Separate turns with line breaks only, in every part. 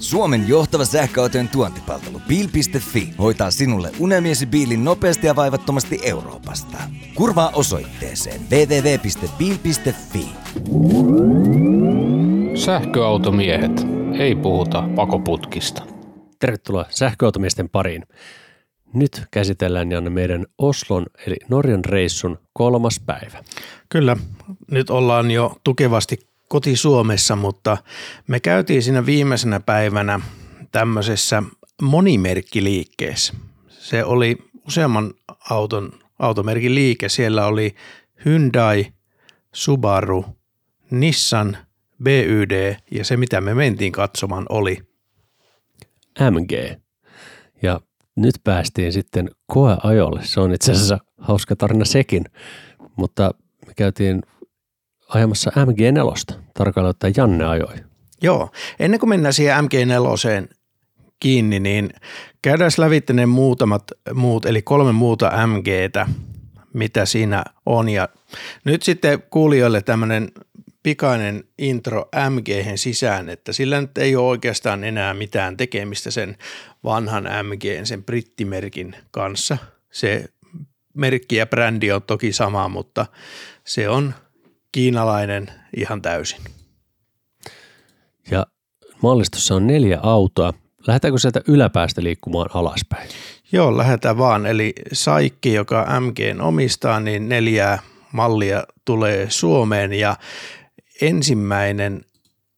Suomen johtava sähköautojen tuontipalvelu Bil.fi hoitaa sinulle unelmiesi biilin nopeasti ja vaivattomasti Euroopasta. Kurvaa osoitteeseen www.bil.fi.
Sähköautomiehet. Ei puhuta pakoputkista.
Tervetuloa sähköautomiesten pariin. Nyt käsitellään Janne meidän Oslon eli Norjan reissun kolmas päivä.
Kyllä, nyt ollaan jo tukevasti koti Suomessa, mutta me käytiin siinä viimeisenä päivänä tämmöisessä monimerkkiliikkeessä. Se oli useamman auton, automerkin liike. Siellä oli Hyundai, Subaru, Nissan, BYD ja se mitä me mentiin katsomaan oli
MG. Ja nyt päästiin sitten koeajolle. Se on itse asiassa hauska tarina sekin, mutta me käytiin ajamassa MG4, tarkalleen ottaen Janne ajoi.
Joo, ennen kuin mennään siihen MG4 kiinni, niin käydään lävitse ne muutamat muut, eli kolme muuta MGtä, mitä siinä on. Ja nyt sitten kuulijoille tämmöinen pikainen intro mg sisään, että sillä nyt ei ole oikeastaan enää mitään tekemistä sen vanhan MG, sen brittimerkin kanssa. Se merkki ja brändi on toki sama, mutta se on kiinalainen ihan täysin.
Ja mallistossa on neljä autoa. Lähdetäänkö sieltä yläpäästä liikkumaan alaspäin?
Joo, lähdetään vaan. Eli Saikki, joka MG omistaa, niin neljää mallia tulee Suomeen ja ensimmäinen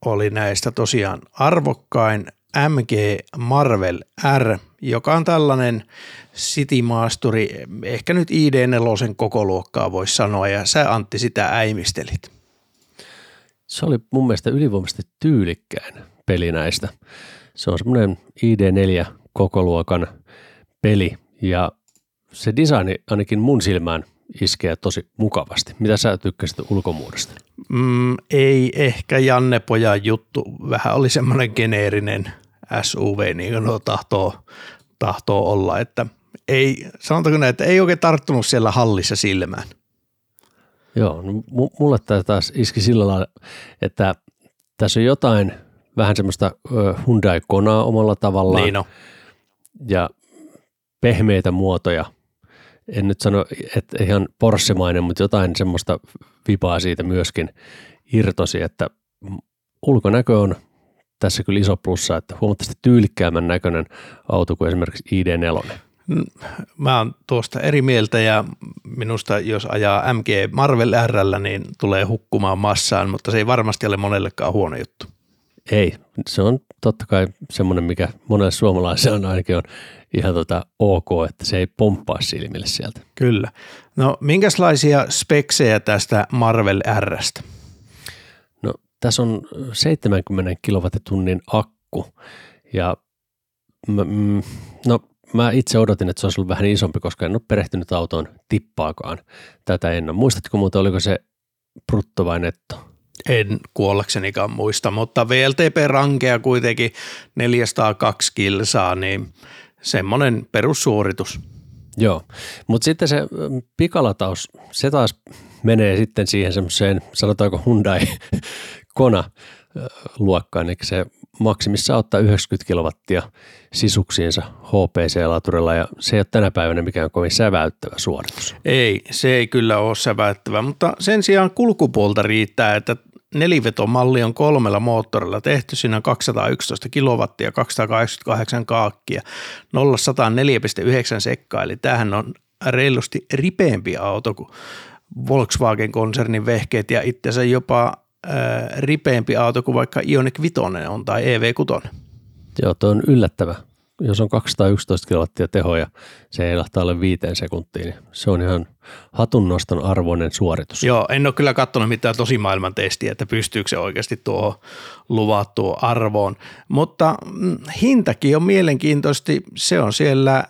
oli näistä tosiaan arvokkain MG Marvel R, joka on tällainen City-maasturi, ehkä nyt ID4 koko luokkaa voisi sanoa, ja sä Antti sitä äimistelit.
Se oli mun mielestä ylivoimaisesti tyylikkäin peli näistä. Se on semmoinen ID4 koko luokan peli, ja se designi ainakin mun silmään iskee tosi mukavasti. Mitä sä tykkäsit ulkomuodosta?
Mm, ei ehkä Janne Pojan juttu. Vähän oli semmoinen geneerinen SUV, niin kuin no tahtoo, tahtoo olla, että ei, sanotaanko näin, että ei oikein tarttunut siellä hallissa silmään.
Joo, no mulle tämä taas iski sillä lailla, että tässä on jotain vähän semmoista Hyundai Konaa omalla tavallaan.
Niin no.
Ja pehmeitä muotoja – en nyt sano, että ihan porssemainen, mutta jotain semmoista vipaa siitä myöskin irtosi, että ulkonäkö on tässä kyllä iso plussa, että huomattavasti tyylikkäämän näköinen auto kuin esimerkiksi ID4.
Mm, mä oon tuosta eri mieltä ja minusta jos ajaa MG Marvel R, niin tulee hukkumaan massaan, mutta se ei varmasti ole monellekaan huono juttu.
Ei, se on totta kai semmoinen, mikä monelle suomalaiselle ainakin on ihan tota ok, että se ei pomppaa silmille sieltä.
Kyllä. No minkälaisia speksejä tästä Marvel Rstä?
No tässä on 70 kilowattitunnin akku ja mä, mm, no mä itse odotin, että se olisi ollut vähän isompi, koska en ole perehtynyt autoon tippaakaan tätä ennen. Muistatko muuten, oliko se brutto vai netto?
En kuollaksenikaan muista, mutta VLTP rankea kuitenkin 402 kilsaa, niin semmoinen perussuoritus.
Joo, mutta sitten se mm, pikalataus, se taas menee sitten siihen semmoiseen, sanotaanko Hyundai Kona luokkaan, eli se maksimissa ottaa 90 kilowattia sisuksiinsa HPC-laturilla ja se ei ole tänä päivänä mikään kovin säväyttävä suoritus.
Ei, se ei kyllä ole säväyttävä, mutta sen sijaan kulkupuolta riittää, että nelivetomalli on kolmella moottorilla tehty. Siinä on 211 kilowattia, 288 kaakkia, 0 sekkaa, eli tämähän on reilusti ripeämpi auto kuin Volkswagen-konsernin vehkeet ja itse jopa ää, ripeämpi auto kuin vaikka Ioniq 5 on tai EV6.
Joo, tuo on yllättävä jos on 211 kilowattia tehoja, se ei lähtee alle viiteen sekuntiin, niin se on ihan hatunnoston arvoinen suoritus.
Joo, en ole kyllä katsonut mitään tosimaailman testiä, että pystyykö se oikeasti tuohon luvattuun arvoon, mutta mm, hintakin on mielenkiintoisesti, se on siellä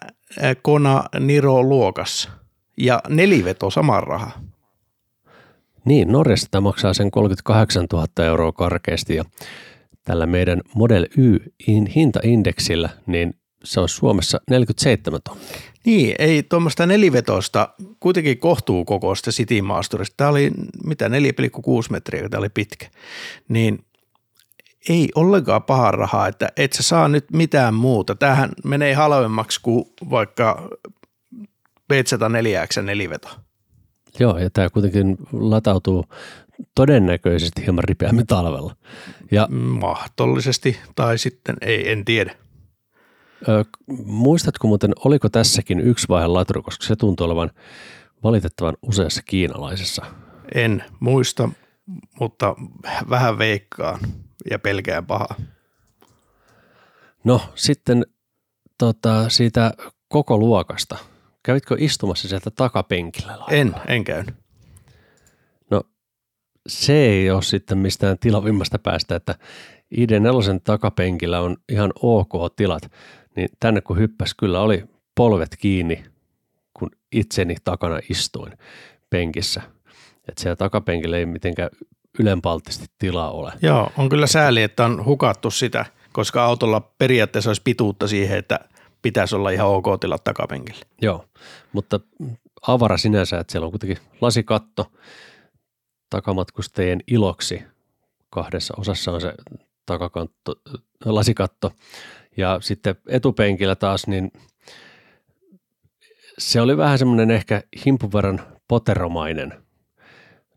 Kona Niro luokassa ja neliveto saman raha.
Niin, Norjassa tämä maksaa sen 38 000 euroa karkeasti ja tällä meidän Model Y hintaindeksillä, niin se on Suomessa 47 tonnia.
Niin, ei tuommoista nelivetosta, kuitenkin kohtuu kokoista City-maasturista. Tämä oli mitä 4,6 metriä, tämä oli pitkä. Niin ei ollenkaan paha rahaa, että et sä saa nyt mitään muuta. Tämähän menee halvemmaksi kuin vaikka B104X neliveto.
Joo, ja tämä kuitenkin latautuu todennäköisesti hieman ripeämmin talvella. Ja
Mahdollisesti, tai sitten ei, en tiedä.
Ö, muistatko muuten, oliko tässäkin yksi vaihe laturi, koska se tuntuu olevan valitettavan useassa kiinalaisessa.
En muista, mutta vähän veikkaan ja pelkään pahaa.
No sitten tota, siitä koko luokasta. Kävitkö istumassa sieltä takapenkillä? laivalla?
En, en käynyt.
No se ei ole sitten mistään tilavimmasta päästä, että ID4 takapenkillä on ihan ok tilat, niin tänne kun hyppäs, kyllä oli polvet kiinni, kun itseni takana istuin penkissä. Että siellä takapenkillä ei mitenkään ylenpalttisesti tilaa ole.
Joo, on kyllä sääli, että on hukattu sitä, koska autolla periaatteessa olisi pituutta siihen, että pitäisi olla ihan ok tilat takapenkillä.
Joo, mutta avara sinänsä, että siellä on kuitenkin lasikatto takamatkustajien iloksi. Kahdessa osassa on se takakantto, lasikatto ja sitten etupenkillä taas, niin se oli vähän semmoinen ehkä himpun poteromainen.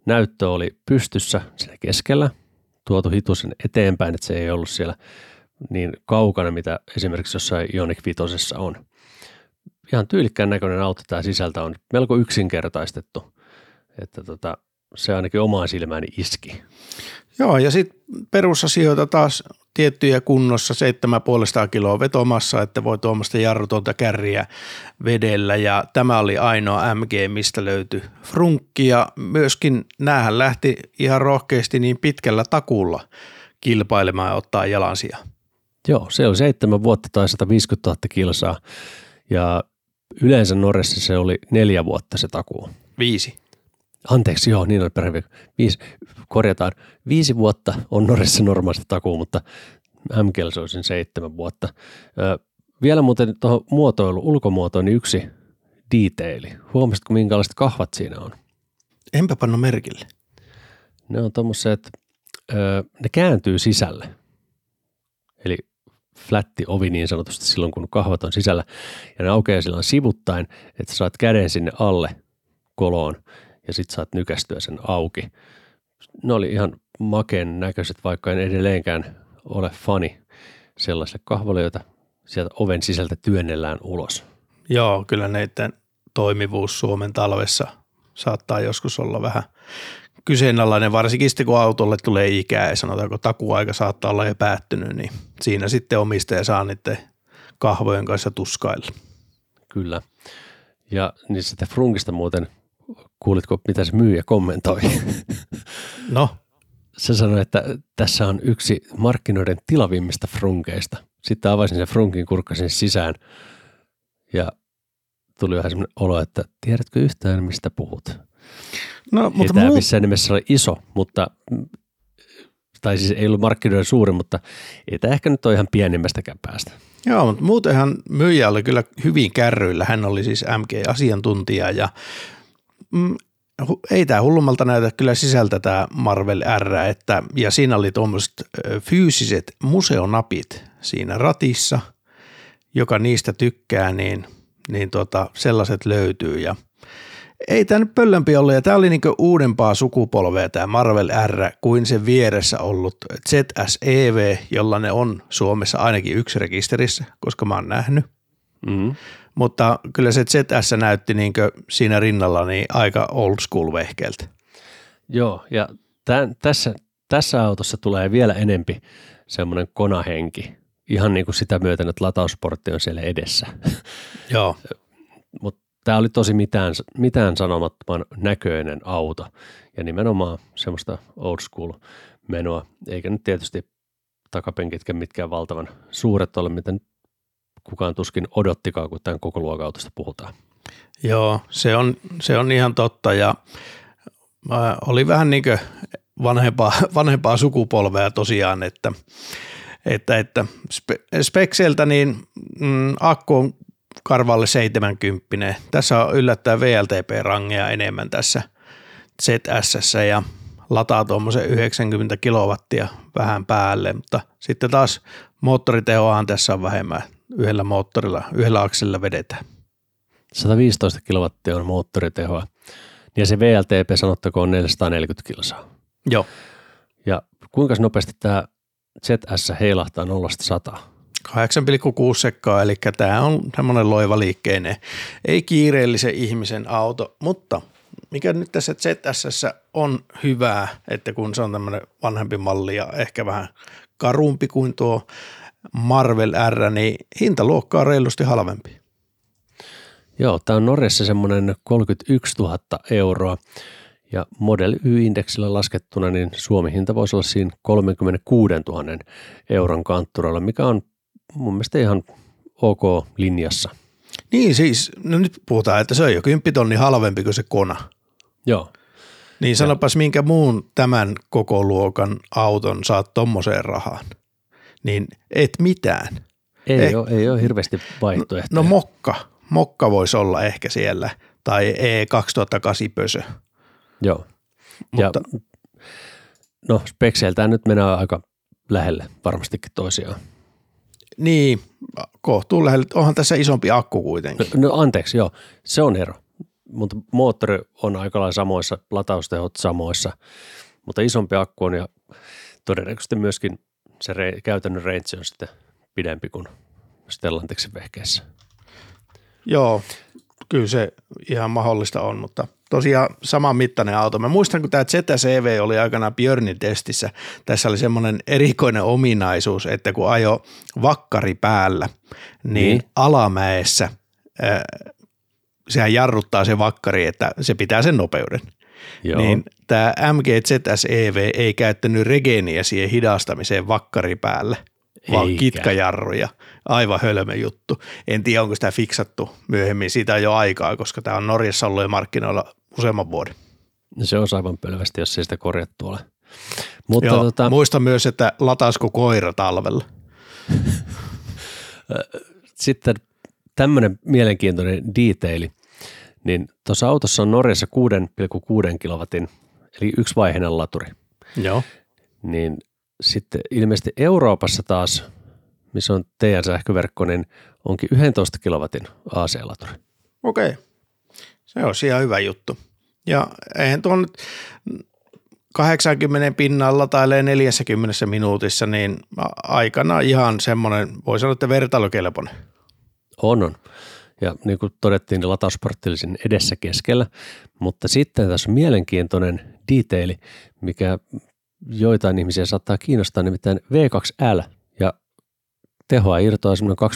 Näyttö oli pystyssä siinä keskellä, tuotu hitusen eteenpäin, että se ei ollut siellä niin kaukana, mitä esimerkiksi jossain Ioniq 5 on. Ihan tyylikkään näköinen auto tämä sisältä on melko yksinkertaistettu, että tota, se ainakin omaan silmääni iski.
Joo, ja sitten perusasioita taas tiettyjä kunnossa, 7,5 kiloa vetomassa, että voi tuommoista jarrutonta kärriä vedellä ja tämä oli ainoa MG, mistä löytyi frunkki ja myöskin näähän lähti ihan rohkeasti niin pitkällä takulla kilpailemaan ja ottaa jalansia.
Joo, se oli seitsemän vuotta tai 150 000 kilsaa ja yleensä Norressa se oli neljä vuotta se takuu.
Viisi.
Anteeksi, joo, niin oli perhe. Viisi, korjataan. Viisi vuotta on Norrissa normaalisti takuu, mutta MGL se olisi seitsemän vuotta. Ö, vielä muuten tuohon muotoilu, ulkomuotoon, niin yksi detaili. Huomasitko, minkälaiset kahvat siinä on?
Enpä panna merkille.
Ne on tommoset, ö, ne kääntyy sisälle. Eli flätti ovi niin sanotusti silloin, kun kahvat on sisällä. Ja ne aukeaa sillä sivuttain, että saat käden sinne alle koloon ja sit saat nykästyä sen auki. Ne oli ihan makeen näköiset, vaikka en edelleenkään ole fani sellaiselle kahvalle, jota sieltä oven sisältä työnnellään ulos.
Joo, kyllä näiden toimivuus Suomen talvessa saattaa joskus olla vähän kyseenalainen, varsinkin sitten kun autolle tulee ikää ja sanotaanko takuaika saattaa olla jo päättynyt, niin siinä sitten omistaja saa niiden kahvojen kanssa tuskailla.
Kyllä. Ja niin sitä Frunkista muuten, kuulitko mitä se myyjä kommentoi?
No,
Se sanoi, että tässä on yksi markkinoiden tilavimmista frunkeista. Sitten avasin sen frunkin, kurkkasin sisään ja tuli vähän semmoinen olo, että tiedätkö yhtään mistä puhut?
No
Mutta
mutta
ei tämä
muu,
missään nimessä ole iso, mutta tai siis ei ollut markkinoiden suuri, mutta ei tämä ehkä nyt ole ihan pienimmästäkään päästä.
joo, mutta muutenhan myyjä oli kyllä hyvin kärryillä. Hän oli siis MG-asiantuntija ja mm, ei tämä hullummalta näytä kyllä sisältä tämä Marvel R, että, ja siinä oli tuommoiset fyysiset museonapit siinä ratissa, joka niistä tykkää, niin, niin tota, sellaiset löytyy ja ei tämä nyt pöllömpi ollut, ja tämä oli niinku uudempaa sukupolvea tämä Marvel R kuin se vieressä ollut ZSEV, jolla ne on Suomessa ainakin yksi rekisterissä, koska mä oon nähnyt.
Mm.
Mutta kyllä se ZS näytti niinkö siinä rinnalla niin aika old school vehkeeltä.
Joo, ja tämän, tässä, tässä autossa tulee vielä enempi semmoinen konahenki. Ihan niin kuin sitä myöten, että latausportti on siellä edessä.
Joo.
Mutta tämä oli tosi mitään, mitään sanomattoman näköinen auto. Ja nimenomaan semmoista old school menoa. Eikä nyt tietysti takapenkitkään mitkään valtavan suuret ole, mitä nyt kukaan tuskin odottikaan, kun tämän koko luokan autosta puhutaan.
Joo, se on, se on ihan totta ja oli vähän niin kuin vanhempaa, vanhempaa sukupolvea tosiaan, että, että, että spe, spekseltä niin mm, akku on karvalle 70. Tässä on yllättäen VLTP-rangeja enemmän tässä ZS ja lataa tuommoisen 90 kilowattia vähän päälle, mutta sitten taas moottoritehoahan tässä on vähemmän. Yhdellä moottorilla, yhdellä akselilla vedetään.
115 kilowattia on moottoritehoa. Ja se VLTP sanottakoon 440 kilsaa.
Joo.
Ja kuinka nopeasti tämä ZS heilahtaa 0-100?
8,6 sekkaa, eli tämä on semmoinen loiva liikkeinen, ei kiireellisen ihmisen auto, mutta mikä nyt tässä ZS on hyvää, että kun se on tämmöinen vanhempi malli ja ehkä vähän karumpi kuin tuo Marvel R, niin hintaluokka on reilusti halvempi.
Joo, tämä on Norjassa semmoinen 31 000 euroa ja Model Y-indeksillä laskettuna, niin Suomen hinta voisi olla siinä 36 000 euron kantturalla, mikä on mun mielestä ihan ok linjassa.
Niin siis, no nyt puhutaan, että se on jo 10 tonni halvempi kuin se kona.
Joo.
Niin sanopas, minkä muun tämän koko luokan auton saat tommoseen rahaan. Niin et mitään.
Ei, eh, ole, ei ole hirveästi vaihtoehtoja.
No mokka. Mokka voisi olla ehkä siellä. Tai E2008 pösö.
Joo. Mutta, ja, no spekseiltään nyt mennään aika lähelle varmastikin toisiaan.
Niin, kohtuu lähelle. Onhan tässä isompi akku kuitenkin.
No, no anteeksi, joo. Se on ero. Mutta moottori on aika lailla samoissa, lataustehot samoissa, mutta isompi akku on ja todennäköisesti myöskin se re- käytännön range on sitten pidempi kuin Stellantiksen vehkeessä.
Joo, kyllä se ihan mahdollista on, mutta tosiaan saman mittainen auto. Mä muistan, kun tämä ZCV oli aikanaan Björnin testissä, tässä oli semmoinen erikoinen ominaisuus, että kun ajo vakkari päällä, niin, niin. alamäessä äh, sehän jarruttaa se vakkari, että se pitää sen nopeuden. Joo. Niin tämä MG ZSEV ei käyttänyt regeniä siihen hidastamiseen vakkari päällä – vaan Eikä. kitkajarruja. Aivan hölmö juttu. En tiedä, onko sitä fiksattu myöhemmin. Siitä on jo aikaa, koska tämä on Norjassa ollut jo markkinoilla useamman vuoden.
No se on aivan pölvästi, jos ei sitä korjattu ole. Mutta
Joo, tota... Muista myös, että lataisiko koira talvella.
Sitten tämmöinen mielenkiintoinen detaili, niin tuossa autossa on Norjassa 6,6 kilowatin, eli yksivaiheinen laturi.
Joo.
Niin sitten ilmeisesti Euroopassa taas, missä on teidän sähköverkko, niin onkin 11 kilowatin AC-laturi.
Okei, se on ihan hyvä juttu. Ja eihän tuon nyt 80 pinnalla tai 40 minuutissa, niin aikana ihan semmoinen, voi sanoa, että vertailukelpoinen.
On, on. Ja niin kuin todettiin, niin latausportti edessä keskellä, mutta sitten tässä on mielenkiintoinen detaili, mikä joitain ihmisiä saattaa kiinnostaa, nimittäin V2L ja tehoa irtoaa semmoinen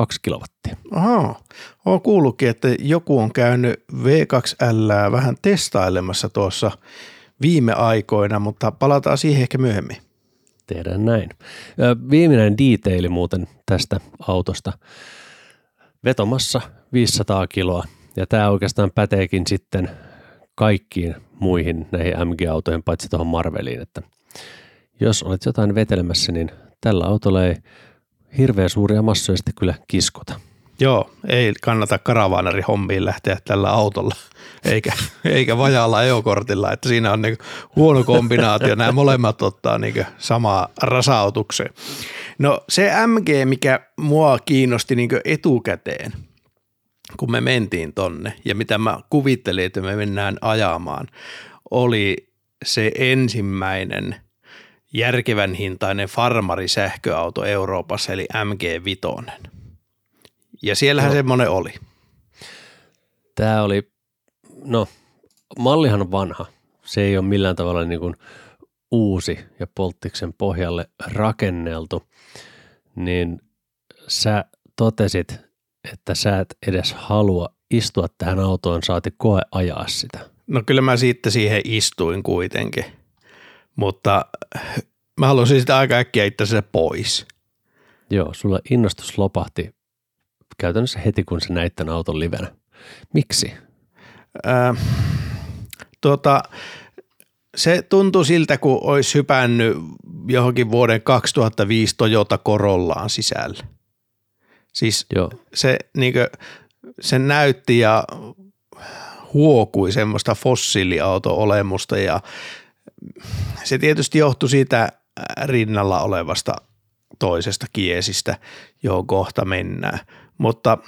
2,2 kilowattia.
Aha, olen kuullutkin, että joku on käynyt V2L vähän testailemassa tuossa viime aikoina, mutta palataan siihen ehkä myöhemmin.
Tehdään näin. Viimeinen detaili muuten tästä autosta. Vetomassa 500 kiloa ja tämä oikeastaan päteekin sitten kaikkiin muihin näihin MG-autoihin, paitsi tuohon Marveliin, että jos olet jotain vetelemässä, niin tällä autolla ei hirveän suuria massoja sitten kyllä kiskota.
Joo, ei kannata karavaanari hommiin lähteä tällä autolla, eikä, eikä vajaalla eokortilla, että siinä on niin huono kombinaatio. Nämä molemmat ottaa niin samaa rasautukseen. No se MG, mikä mua kiinnosti niin etukäteen – kun me mentiin tonne ja mitä mä kuvittelin, että me mennään ajamaan, oli se ensimmäinen järkevän hintainen farmarisähköauto Euroopassa, eli MG5. Ja siellähän no. semmoinen oli.
Tämä oli, no mallihan on vanha. Se ei ole millään tavalla niin kuin uusi ja polttiksen pohjalle rakenneltu. Niin sä totesit, että sä et edes halua istua tähän autoon, saati koe ajaa sitä?
No kyllä mä sitten siihen istuin kuitenkin, mutta mä haluaisin sitä aika äkkiä itse pois.
Joo, sulla innostus lopahti käytännössä heti, kun sä näit tämän auton livenä. Miksi?
Äh, tuota, se tuntui siltä, kun olisi hypännyt johonkin vuoden 2005 Toyota Corollaan sisälle. Siis Joo. se niin se näytti ja huokui semmoista fossiiliauto-olemusta ja se tietysti johtui siitä rinnalla olevasta toisesta kiesistä, johon kohta mennään. Mutta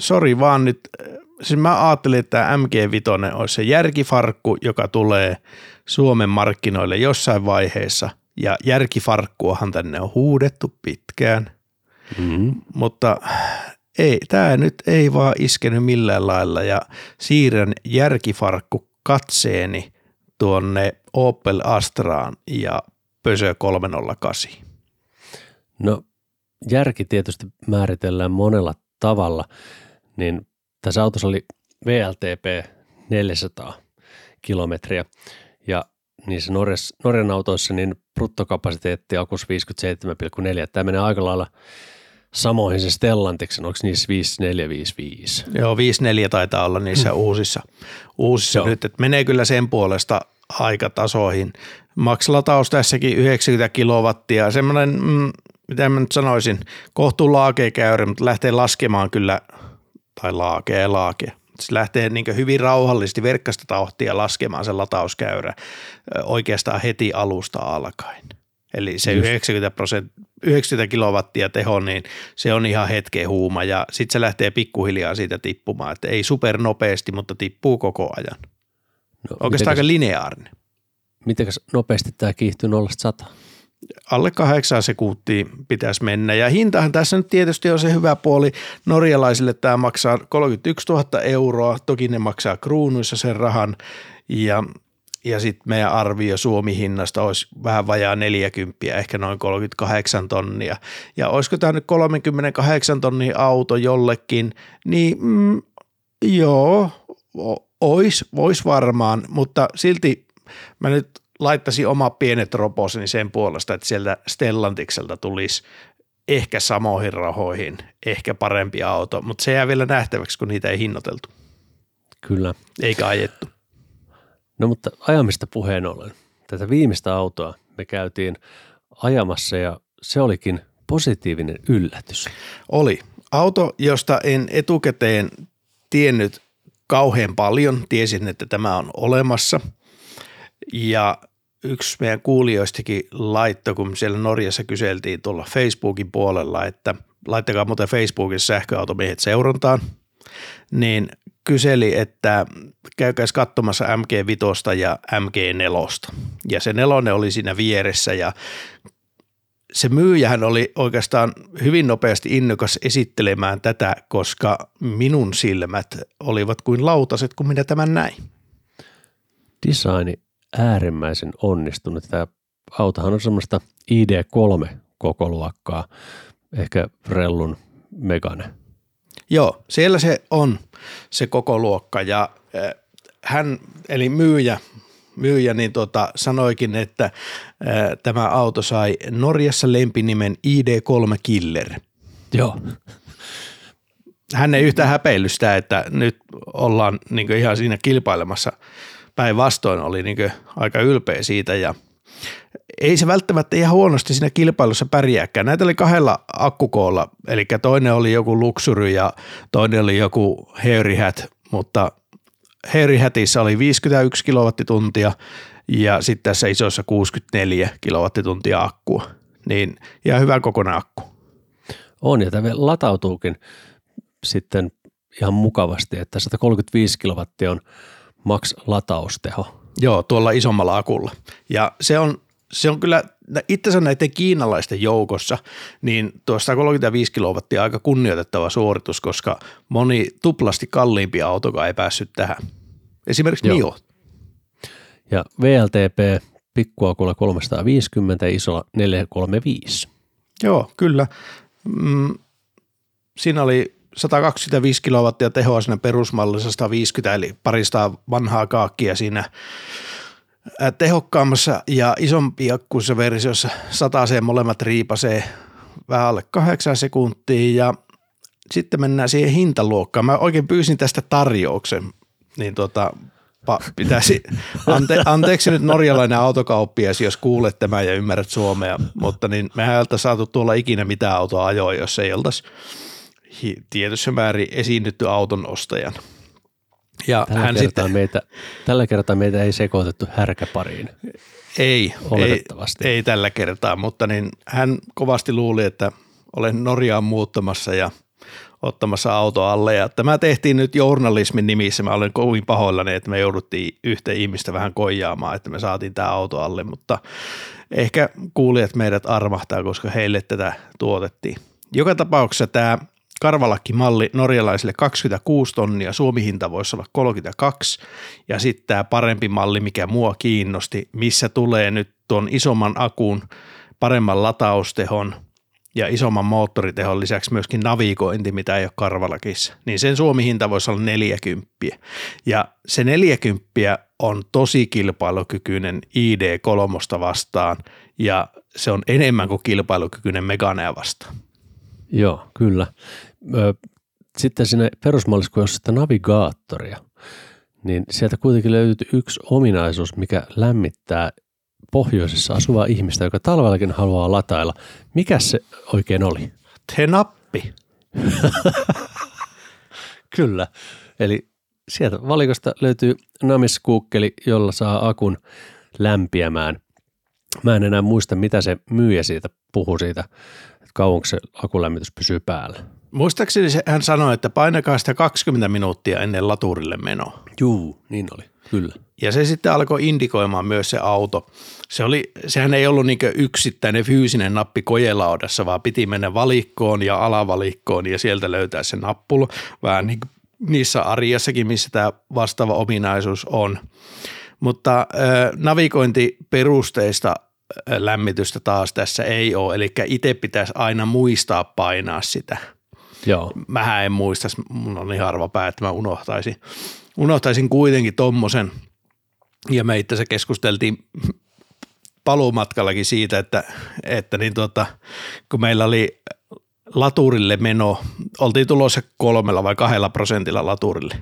sori vaan nyt, siis mä ajattelin, että MG5 olisi se järkifarkku, joka tulee Suomen markkinoille jossain vaiheessa, ja järkifarkkuahan tänne on huudettu pitkään,
Mm-hmm.
mutta ei, tämä nyt ei vaan iskenyt millään lailla, ja siirrän järkifarkku katseeni tuonne Opel Astraan ja Pösö 308.
No järki tietysti määritellään monella tavalla, niin tässä autossa oli VLTP 400 kilometriä ja niissä Norjas, Norjan autoissa niin bruttokapasiteetti akus 57,4. Tämä menee aika lailla samoihin se Stellantiksen, onko niissä 5455?
Joo, 5.4 taitaa olla niissä uusissa, uusissa
Joo.
nyt, että menee kyllä sen puolesta aikatasoihin. Max-lataus tässäkin 90 kilowattia, semmoinen, mm, mitä mä nyt sanoisin, kohtuu laakea käyrä, mutta lähtee laskemaan kyllä, tai laakea laakea. Se lähtee niin hyvin rauhallisesti verkkasta tahtia laskemaan se latauskäyrä oikeastaan heti alusta alkaen. Eli se
Just.
90, prosent, 90 kilowattia teho, niin se on ihan hetken huuma ja sitten se lähtee pikkuhiljaa siitä tippumaan, että ei super nopeasti, mutta tippuu koko ajan.
No,
Oikeastaan aika
mitenkäs,
lineaarinen.
mitenkäs nopeasti tämä kiihtyy 0
Alle kahdeksan sekuntia pitäisi mennä ja hintahan tässä nyt tietysti on se hyvä puoli. Norjalaisille tämä maksaa 31 000 euroa, toki ne maksaa kruunuissa sen rahan ja ja sitten meidän arvio Suomi-hinnasta olisi vähän vajaa 40, ehkä noin 38 tonnia. Ja olisiko tämä nyt 38 tonnia auto jollekin, niin mm, joo, ois, vois varmaan, mutta silti mä nyt laittaisin oma pienet roposeni sen puolesta, että sieltä Stellantikselta tulisi ehkä samoihin rahoihin, ehkä parempi auto, mutta se jää vielä nähtäväksi, kun niitä ei hinnoiteltu,
Kyllä.
eikä ajettu.
No mutta ajamista puheen ollen. Tätä viimeistä autoa me käytiin ajamassa ja se olikin positiivinen yllätys.
Oli. Auto, josta en etukäteen tiennyt kauhean paljon. Tiesin, että tämä on olemassa. Ja yksi meidän kuulijoistakin laittoi, kun siellä Norjassa kyseltiin tuolla Facebookin puolella, että laittakaa muuten Facebookissa sähköautomiehet seurantaan, niin kyseli, että käykääs katsomassa MG5 ja MG4. Ja se nelonen oli siinä vieressä ja se myyjähän oli oikeastaan hyvin nopeasti innokas esittelemään tätä, koska minun silmät olivat kuin lautaset, kun minä tämän näin.
Designi äärimmäisen onnistunut. Tämä autohan on semmoista ID3 kokoluokkaa, ehkä Rellun Megane.
Joo, siellä se on se koko luokka ja äh, hän, eli myyjä, myyjä niin tota, sanoikin, että äh, tämä auto sai Norjassa lempinimen ID3 Killer.
Joo.
Hän ei yhtään häpeillyt sitä, että nyt ollaan niin ihan siinä kilpailemassa. Päinvastoin oli niin aika ylpeä siitä ja ei se välttämättä ihan huonosti siinä kilpailussa pärjääkään. Näitä oli kahdella akkukoolla, eli toinen oli joku luksuri ja toinen oli joku heyrihät, mutta heyrihätissä oli 51 kilowattituntia ja sitten tässä isossa 64 kilowattituntia akkua. Niin ihan hyvä kokoinen akku.
On ja tämä latautuukin sitten ihan mukavasti, että 135 kilowattia on max latausteho.
Joo, tuolla isommalla akulla. Ja se on, se on kyllä itsensä näiden kiinalaisten joukossa, niin tuo 135 kilowattia aika kunnioitettava suoritus, koska moni tuplasti kalliimpi autokaan ei päässyt tähän. Esimerkiksi
Joo.
Mio.
Ja VLTP pikkuakulla 350 ja isolla 435.
Joo, kyllä. Mm, siinä oli 125 kilowattia tehoa siinä perusmallissa 150, eli parista vanhaa kaakkia siinä tehokkaammassa ja isompi akkuissa versiossa sataseen molemmat riipasee vähän alle kahdeksan sekuntia ja sitten mennään siihen hintaluokkaan. Mä oikein pyysin tästä tarjouksen, niin tota, pa- pitäisi, ante, anteeksi nyt norjalainen autokauppias, jos kuulet tämän ja ymmärrät suomea, mutta niin mehän ei saatu tuolla ikinä mitään autoa ajoa, jos ei oltaisi tietyssä määrin esiinnytty auton ostajan. Ja
Tällä,
hän
kertaa
sitten,
meitä, tällä kertaa meitä ei sekoitettu härkäpariin.
ei,
Oletettavasti.
ei, ei tällä kertaa, mutta niin hän kovasti luuli, että olen Norjaan muuttamassa ja ottamassa auto alle. Ja tämä tehtiin nyt journalismin nimissä. Mä olen kovin pahoillani, että me jouduttiin yhtä ihmistä vähän koijaamaan, että me saatiin tämä auto alle, mutta ehkä kuulijat meidät armahtaa, koska heille tätä tuotettiin. Joka tapauksessa tämä Karvalakki-malli norjalaisille 26 tonnia, Suomi-hinta voisi olla 32 ja sitten tämä parempi malli, mikä mua kiinnosti, missä tulee nyt tuon isomman akun, paremman lataustehon ja isomman moottoritehon lisäksi myöskin navigointi, mitä ei ole Karvalakissa, niin sen Suomi-hinta voisi olla 40. Ja se 40 on tosi kilpailukykyinen ID3 vastaan ja se on enemmän kuin kilpailukykyinen Meganea vastaan.
Joo, kyllä. Sitten sinne perusmallissa, kun jos sitä navigaattoria, niin sieltä kuitenkin löytyy yksi ominaisuus, mikä lämmittää pohjoisessa asuvaa ihmistä, joka talvellakin haluaa latailla. Mikä se oikein oli?
Te-nappi.
Kyllä. Eli sieltä valikosta löytyy namiskuukkeli, jolla saa akun lämpiämään. Mä en enää muista, mitä se myyjä siitä puhuu siitä, että kauanko se akulämmitys pysyy päällä.
Muistaakseni se- hän sanoi, että painakaa sitä 20 minuuttia ennen laturille menoa.
Juu, niin oli. Kyllä.
Ja se sitten alkoi indikoimaan myös se auto. Se oli, sehän ei ollut niin yksittäinen fyysinen nappi kojelaudassa, vaan piti mennä valikkoon ja alavalikkoon ja sieltä löytää se nappula. Vähän niin niissä arjessakin, missä tämä vastaava ominaisuus on. Mutta äh, navigointiperusteista lämmitystä taas tässä ei ole, eli itse pitäisi aina muistaa painaa sitä
Joo.
mä en muista, mun on niin harva pää, että mä unohtaisin, unohtaisin kuitenkin tommosen. Ja me itse asiassa keskusteltiin paluumatkallakin siitä, että, että niin tota, kun meillä oli laturille meno, oltiin tulossa kolmella vai kahdella prosentilla laturille,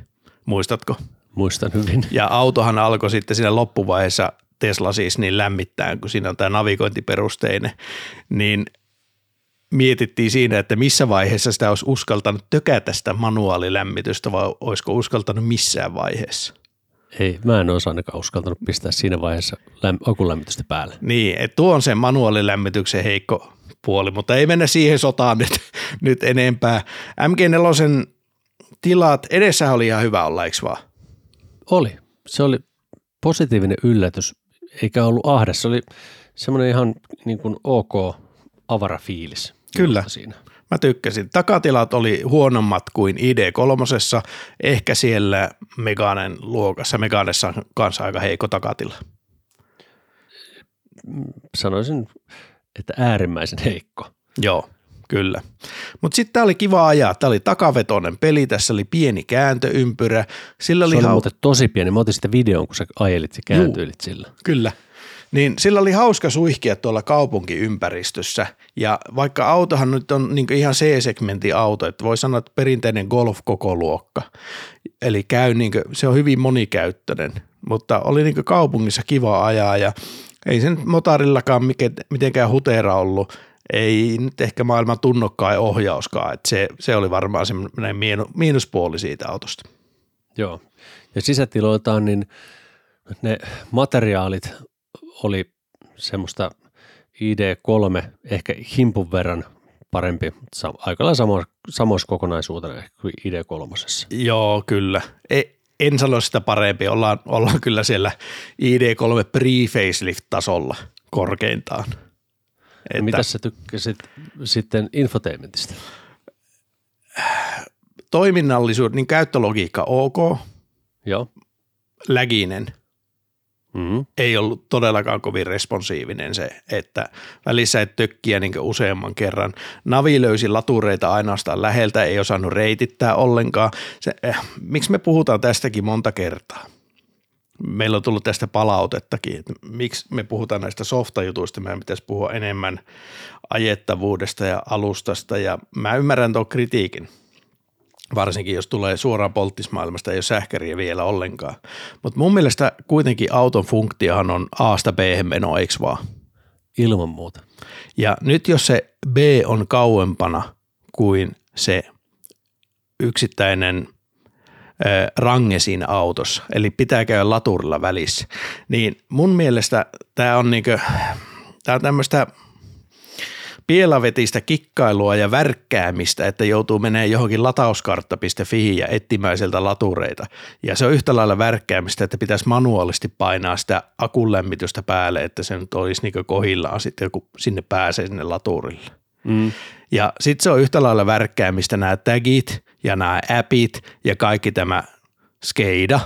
muistatko?
Muistan hyvin.
Ja autohan alkoi sitten siinä loppuvaiheessa, Tesla siis niin lämmittää, kun siinä on tämä navigointiperusteinen, niin mietittiin siinä, että missä vaiheessa sitä olisi uskaltanut tökätä sitä manuaalilämmitystä vai olisiko uskaltanut missään vaiheessa.
Ei, mä en olisi ainakaan uskaltanut pistää siinä vaiheessa läm- akulämmitystä päälle.
Niin, että tuo on se manuaalilämmityksen heikko puoli, mutta ei mennä siihen sotaan nyt, nyt enempää. MG4 tilat, edessä oli ihan hyvä olla, eikö vaan?
Oli. Se oli positiivinen yllätys, eikä ollut ahdas. Se oli semmoinen ihan niin kuin ok avarafiilis.
Kyllä.
Siinä.
Mä tykkäsin. Takatilat oli huonommat kuin ID3, ehkä siellä Meganen luokassa. Meganessa on kanssa aika heikko takatila.
Sanoisin, että äärimmäisen heikko.
Joo, kyllä. Mutta sitten tämä oli kiva ajaa. Tämä oli takavetoinen peli, tässä oli pieni kääntöympyrä. Sillä oli,
Se oli
hau-
muuten tosi pieni. Mä otin sitä videon, kun sä ajelit ja kääntyilit sillä.
Kyllä. Niin sillä oli hauska suihkia tuolla kaupunkiympäristössä ja vaikka autohan nyt on niin ihan C-segmentin auto, että voi sanoa, että perinteinen golf koko luokka, eli käy niin kuin, se on hyvin monikäyttöinen, mutta oli niin kaupungissa kiva ajaa ja ei se nyt motarillakaan mitenkään hutera ollut, ei nyt ehkä maailman tunnokkaan ohjauskaan, että se, se oli varmaan semmoinen miinu- miinuspuoli siitä autosta.
Joo. Ja sisätiloiltaan niin ne materiaalit oli semmoista ID3, ehkä himpun verran parempi, aika lailla samo- samoissa kokonaisuutena kuin ID3.
Joo, kyllä. E, en sano sitä parempi. Ollaan, ollaan kyllä siellä ID3 pre-facelift-tasolla korkeintaan.
Että Mitä sä tykkäsit sitten infotainmentista?
Toiminnallisuus, niin käyttölogiikka ok,
Joo.
läginen,
Mm-hmm.
ei ollut todellakaan kovin responsiivinen se, että välissä et tökkiä niin useamman kerran. Navi löysi latureita ainoastaan läheltä, ei osannut reitittää ollenkaan. Se, eh, miksi me puhutaan tästäkin monta kertaa? Meillä on tullut tästä palautettakin, että miksi me puhutaan näistä softajutuista, meidän pitäisi puhua enemmän ajettavuudesta ja alustasta ja mä ymmärrän tuon kritiikin, varsinkin jos tulee suoraan polttismaailmasta, ei ole sähkäriä vielä ollenkaan. Mutta mun mielestä kuitenkin auton funktiohan on A-sta b meno, eikö vaan?
Ilman muuta.
Ja nyt jos se B on kauempana kuin se yksittäinen range siinä autossa, eli pitää käydä laturilla välissä. Niin mun mielestä tämä on niinku, tää on tämmöistä pielavetistä kikkailua ja värkkäämistä, että joutuu menemään johonkin latauskartta.fi ja etsimään sieltä latureita. Ja se on yhtä lailla värkkäämistä, että pitäisi manuaalisesti painaa sitä akun lämmitystä päälle, että se nyt olisi niin kohillaan sitten, kun sinne pääsee sinne laturille. Mm. Ja sitten se on yhtä lailla värkkäämistä nämä tagit ja nämä appit ja kaikki tämä skeida.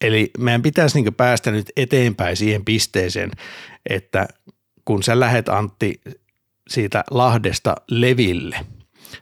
Eli meidän pitäisi niin päästä nyt eteenpäin siihen pisteeseen, että kun sä lähet Antti siitä Lahdesta Leville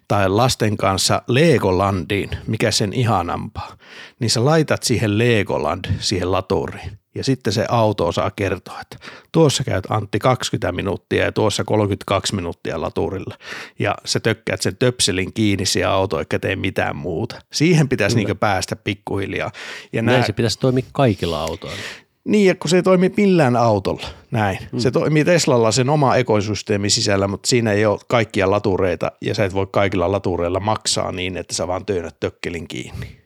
tai lasten kanssa Legolandiin, mikä sen ihanampaa, niin sä laitat siihen Legoland siihen laturiin ja sitten se auto osaa kertoa, että tuossa käyt Antti 20 minuuttia ja tuossa 32 minuuttia laturilla. Ja sä tökkäät sen töpselin kiinni siihen auto, eikä tee mitään muuta. Siihen pitäisi niin päästä pikkuhiljaa.
Ja Näin nää... se pitäisi toimia kaikilla autoilla.
Niin, kun se ei toimi millään autolla, näin. Hmm. Se toimii Teslalla sen oma ekosysteemi sisällä, mutta siinä ei ole kaikkia latureita ja sä et voi kaikilla latureilla maksaa niin, että sä vaan työnnät tökkelin kiinni.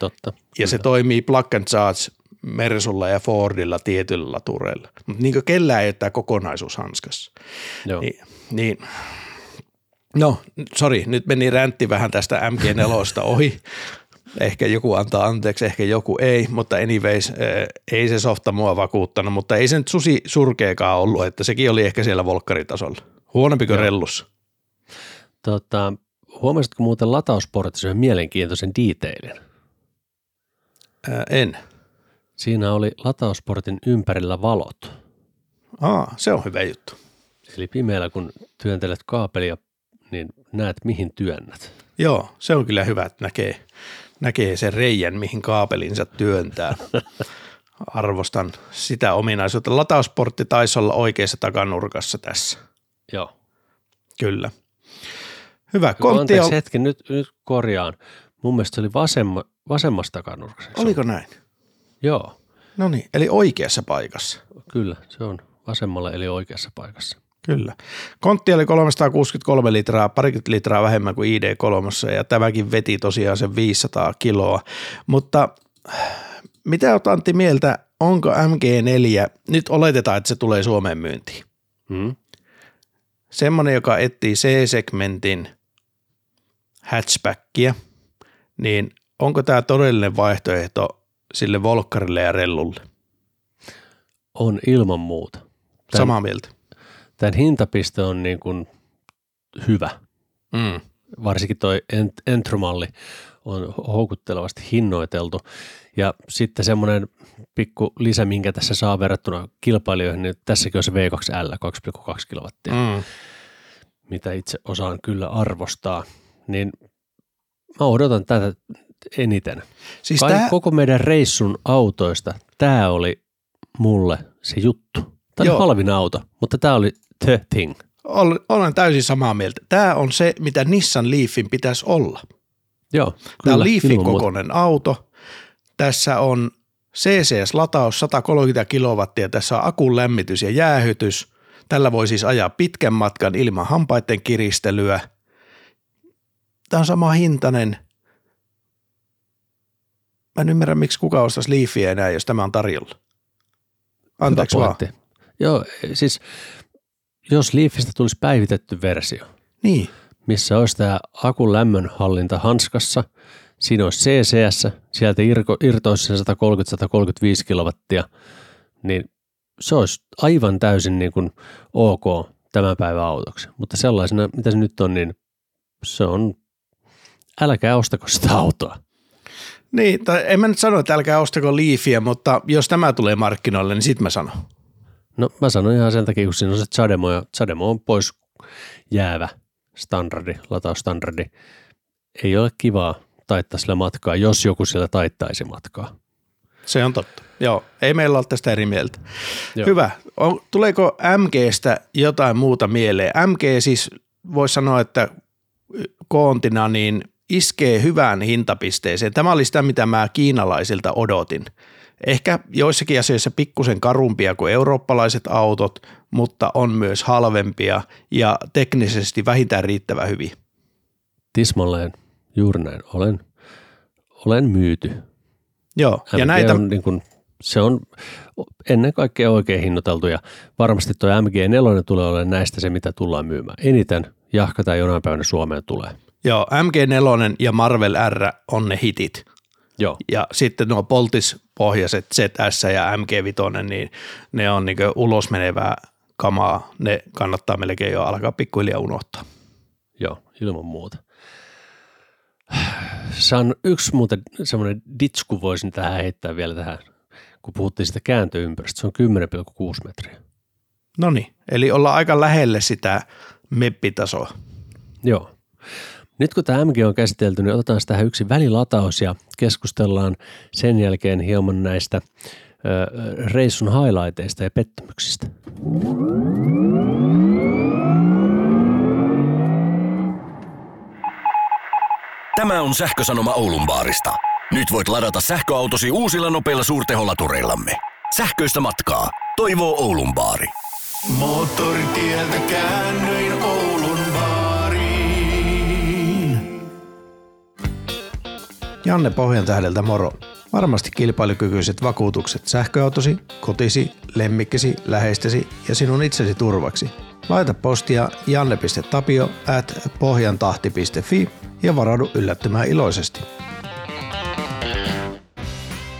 Totta.
Ja kyllä. se toimii plug and charge Mersulla ja Fordilla tietyillä latureilla. Mutta niin kellään ei ole tämä kokonaisuus hanskassa. Joo. Niin, niin. No, sori, nyt meni räntti vähän tästä MG4 ohi. Ehkä joku antaa anteeksi, ehkä joku ei, mutta anyways, eh, ei se softa mua vakuuttanut, mutta ei se nyt susi surkeakaan ollut, että sekin oli ehkä siellä volkkaritasolla. Huonompi kuin rellussa.
Tota, huomasitko muuten latausportissa yhden mielenkiintoisen detailin?
Ää, en.
Siinä oli latausportin ympärillä valot.
Aa, se on hyvä juttu.
Eli pimeällä kun työntelet kaapelia, niin näet mihin työnnät.
Joo, se on kyllä hyvä, että näkee, näkee sen reijän, mihin kaapelinsa työntää. Arvostan sitä ominaisuutta. Latausportti taisi olla oikeassa takanurkassa tässä.
Joo.
Kyllä. Hyvä.
Kontti Anteeksi on... hetki, nyt, nyt korjaan. Mun mielestä se oli vasemma, vasemmassa takanurkassa.
Oliko näin?
Joo.
No niin, eli oikeassa paikassa.
Kyllä, se on vasemmalle eli oikeassa paikassa.
Kyllä. Kontti oli 363 litraa, parikymmentä litraa vähemmän kuin ID3 ja tämäkin veti tosiaan sen 500 kiloa. Mutta mitä olet Antti mieltä, onko MG4, nyt oletetaan, että se tulee Suomeen myyntiin. Hmm. Semmoinen, joka etsii C-segmentin hatchbackia, niin onko tämä todellinen vaihtoehto sille Volkkarille ja Rellulle.
On ilman muuta. Tän,
Samaa mieltä.
Tämän hintapiste on niin kuin hyvä. Mm. Varsinkin toi Entromalli on houkuttelevasti hinnoiteltu. Ja sitten semmoinen pikku lisä, minkä tässä saa verrattuna kilpailijoihin, niin tässäkin on se V2L, 2,2 kilowattia, mm. mitä itse osaan kyllä arvostaa. Niin mä odotan tätä eniten. Siis tää... koko meidän reissun autoista, tämä oli mulle se juttu. Tämä oli halvin auto, mutta tämä oli the thing.
Olen täysin samaa mieltä. Tämä on se, mitä Nissan Leafin pitäisi olla.
Joo,
Tämä on Leafin kokoinen muuta. auto. Tässä on CCS-lataus 130 kilowattia. Tässä on akun lämmitys ja jäähytys. Tällä voi siis ajaa pitkän matkan ilman hampaiden kiristelyä. Tämä on sama hintainen – Mä en ymmärrä, miksi kuka ostaisi Leafia enää, jos tämä on tarjolla. Anteeksi vaan.
Joo, siis jos Leafistä tulisi päivitetty versio,
niin.
missä olisi tämä akun lämmönhallinta hanskassa, siinä olisi CCS, sieltä irko, irtoisi se 130-135 kilowattia, niin se olisi aivan täysin niin kuin ok tämän päivän autoksi. Mutta sellaisena, mitä se nyt on, niin se on, älkää ostako sitä autoa.
Niin, tai en mä nyt sano, että älkää ostako liifiä, mutta jos tämä tulee markkinoille, niin sit mä sanon.
No mä sanon ihan sen takia, kun siinä on se Chademo, ja Chademo on pois jäävä standardi, latausstandardi. Ei ole kivaa taittaa sillä matkaa, jos joku sillä taittaisi matkaa.
Se on totta. Joo, ei meillä ole tästä eri mieltä. Joo. Hyvä. On, tuleeko MGstä jotain muuta mieleen? MG siis voisi sanoa, että koontina niin iskee hyvään hintapisteeseen. Tämä oli sitä, mitä mä kiinalaisilta odotin. Ehkä joissakin asioissa pikkusen karumpia kuin eurooppalaiset autot, mutta on myös halvempia ja teknisesti vähintään riittävän hyviä.
Tismalleen, juuri näin. Olen, olen myyty.
Joo, ja
MG
näitä,
on, niin kuin, se on ennen kaikkea oikein hinnoiteltu ja varmasti tuo MG4 tulee olemaan näistä se, mitä tullaan myymään. Eniten jahkataan jonain päivänä Suomeen tulee.
joo, MG4 ja Marvel R on ne hitit.
Joo,
Ja sitten nuo poltispohjaiset ZS ja MG5, niin ne on niin ulos menevää kamaa. Ne kannattaa melkein jo alkaa pikkuhiljaa unohtaa.
joo, ilman muuta. Se on yksi muuten semmoinen ditsku voisin tähän heittää vielä tähän, kun puhuttiin sitä kääntöympäristöstä. Se on 10,6 metriä.
No niin, eli ollaan aika lähelle sitä meppitasoa.
Joo. Nyt kun tämä MG on käsitelty, niin otetaan tähän yksi välilataus ja keskustellaan sen jälkeen hieman näistä reissun highlighteista ja pettymyksistä.
Tämä on sähkösanoma Oulun baarista. Nyt voit ladata sähköautosi uusilla nopeilla suurteholatureillamme. Sähköistä matkaa. Toivoo Oulun baari.
Moottoritieltä käännyin Oulun
Janne Pohjantähdeltä moro. Varmasti kilpailukykyiset vakuutukset sähköautosi, kotisi, lemmikkisi, läheistesi ja sinun itsesi turvaksi. Laita postia janne.tapio at pohjantahti.fi ja varaudu yllättymään iloisesti.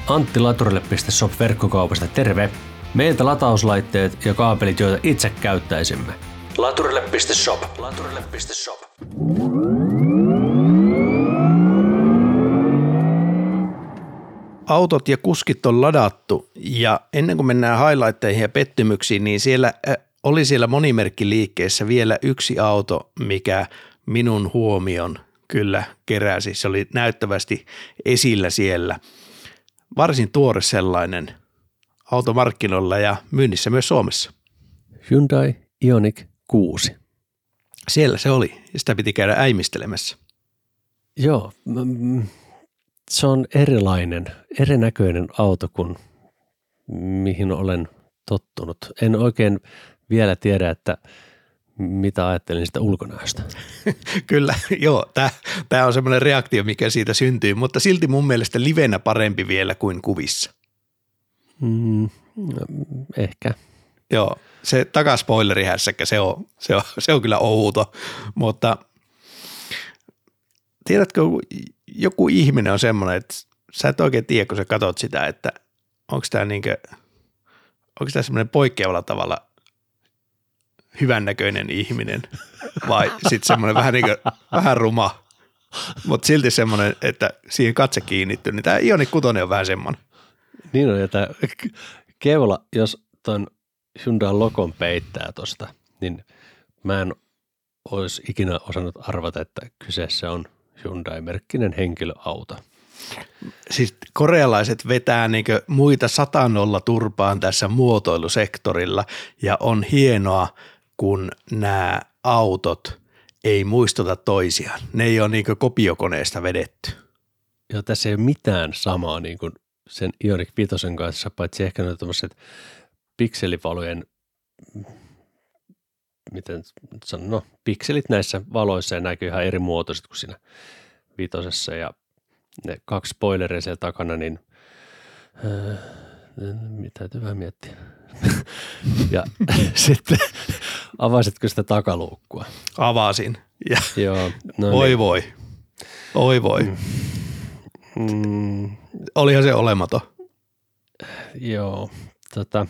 Antti Laturille.shop verkkokaupasta terve. Meiltä latauslaitteet ja kaapelit, joita itse käyttäisimme. Laturille.shop. Laturille.shop.
autot ja kuskit on ladattu ja ennen kuin mennään highlightteihin ja pettymyksiin, niin siellä äh, oli siellä monimerkkiliikkeessä vielä yksi auto, mikä minun huomion kyllä keräsi. Se oli näyttävästi esillä siellä. Varsin tuore sellainen automarkkinoilla ja myynnissä myös Suomessa.
Hyundai Ioniq 6.
Siellä se oli ja sitä piti käydä äimistelemässä.
Joo, mm, se on erilainen, erinäköinen auto kuin mihin olen tottunut. En oikein vielä tiedä, että mitä ajattelin sitä ulkonäöstä.
Kyllä, joo, tämä on semmoinen reaktio, mikä siitä syntyy, mutta silti mun mielestä livenä parempi vielä kuin kuvissa.
Mm, ehkä.
Joo, se takaspoilerihässäkkä, se on, se, on, se on kyllä outo, mutta tiedätkö, joku ihminen on semmoinen, että sä et oikein tiedä, kun sä katot sitä, että onko tämä niinkö, onko tämä semmoinen poikkeavalla tavalla hyvännäköinen ihminen vai sitten semmoinen vähän niin vähän ruma, mutta silti semmoinen, että siihen katse kiinnittyy, niin tämä Ioni Kutonen on vähän semmoinen.
Niin on, ja tämä keula, jos tuon Hyundai logon peittää tuosta, niin mä en olisi ikinä osannut arvata, että kyseessä on Hyundai-merkkinen henkilöauto.
Siis korealaiset vetää niin muita satanolla turpaan tässä muotoilusektorilla ja on hienoa, kun nämä autot ei muistuta toisiaan. Ne ei ole niin kopiokoneesta vedetty.
Joo, tässä ei ole mitään samaa niin kuin sen Ioniq 5 kanssa, paitsi ehkä tämmöiset pikselivalojen, miten sanon, no pikselit näissä valoissa ja näkyy ihan eri muotoiset kuin siinä vitosessa ja ne kaksi spoileria siellä takana, niin äh, mitä täytyy vähän miettiä. ja sitten avasitko sitä takaluukkua?
Avasin. Ja
Joo. No
oi
niin.
voi. Oi voi.
Mm,
Olihan se olematon.
Joo, tota,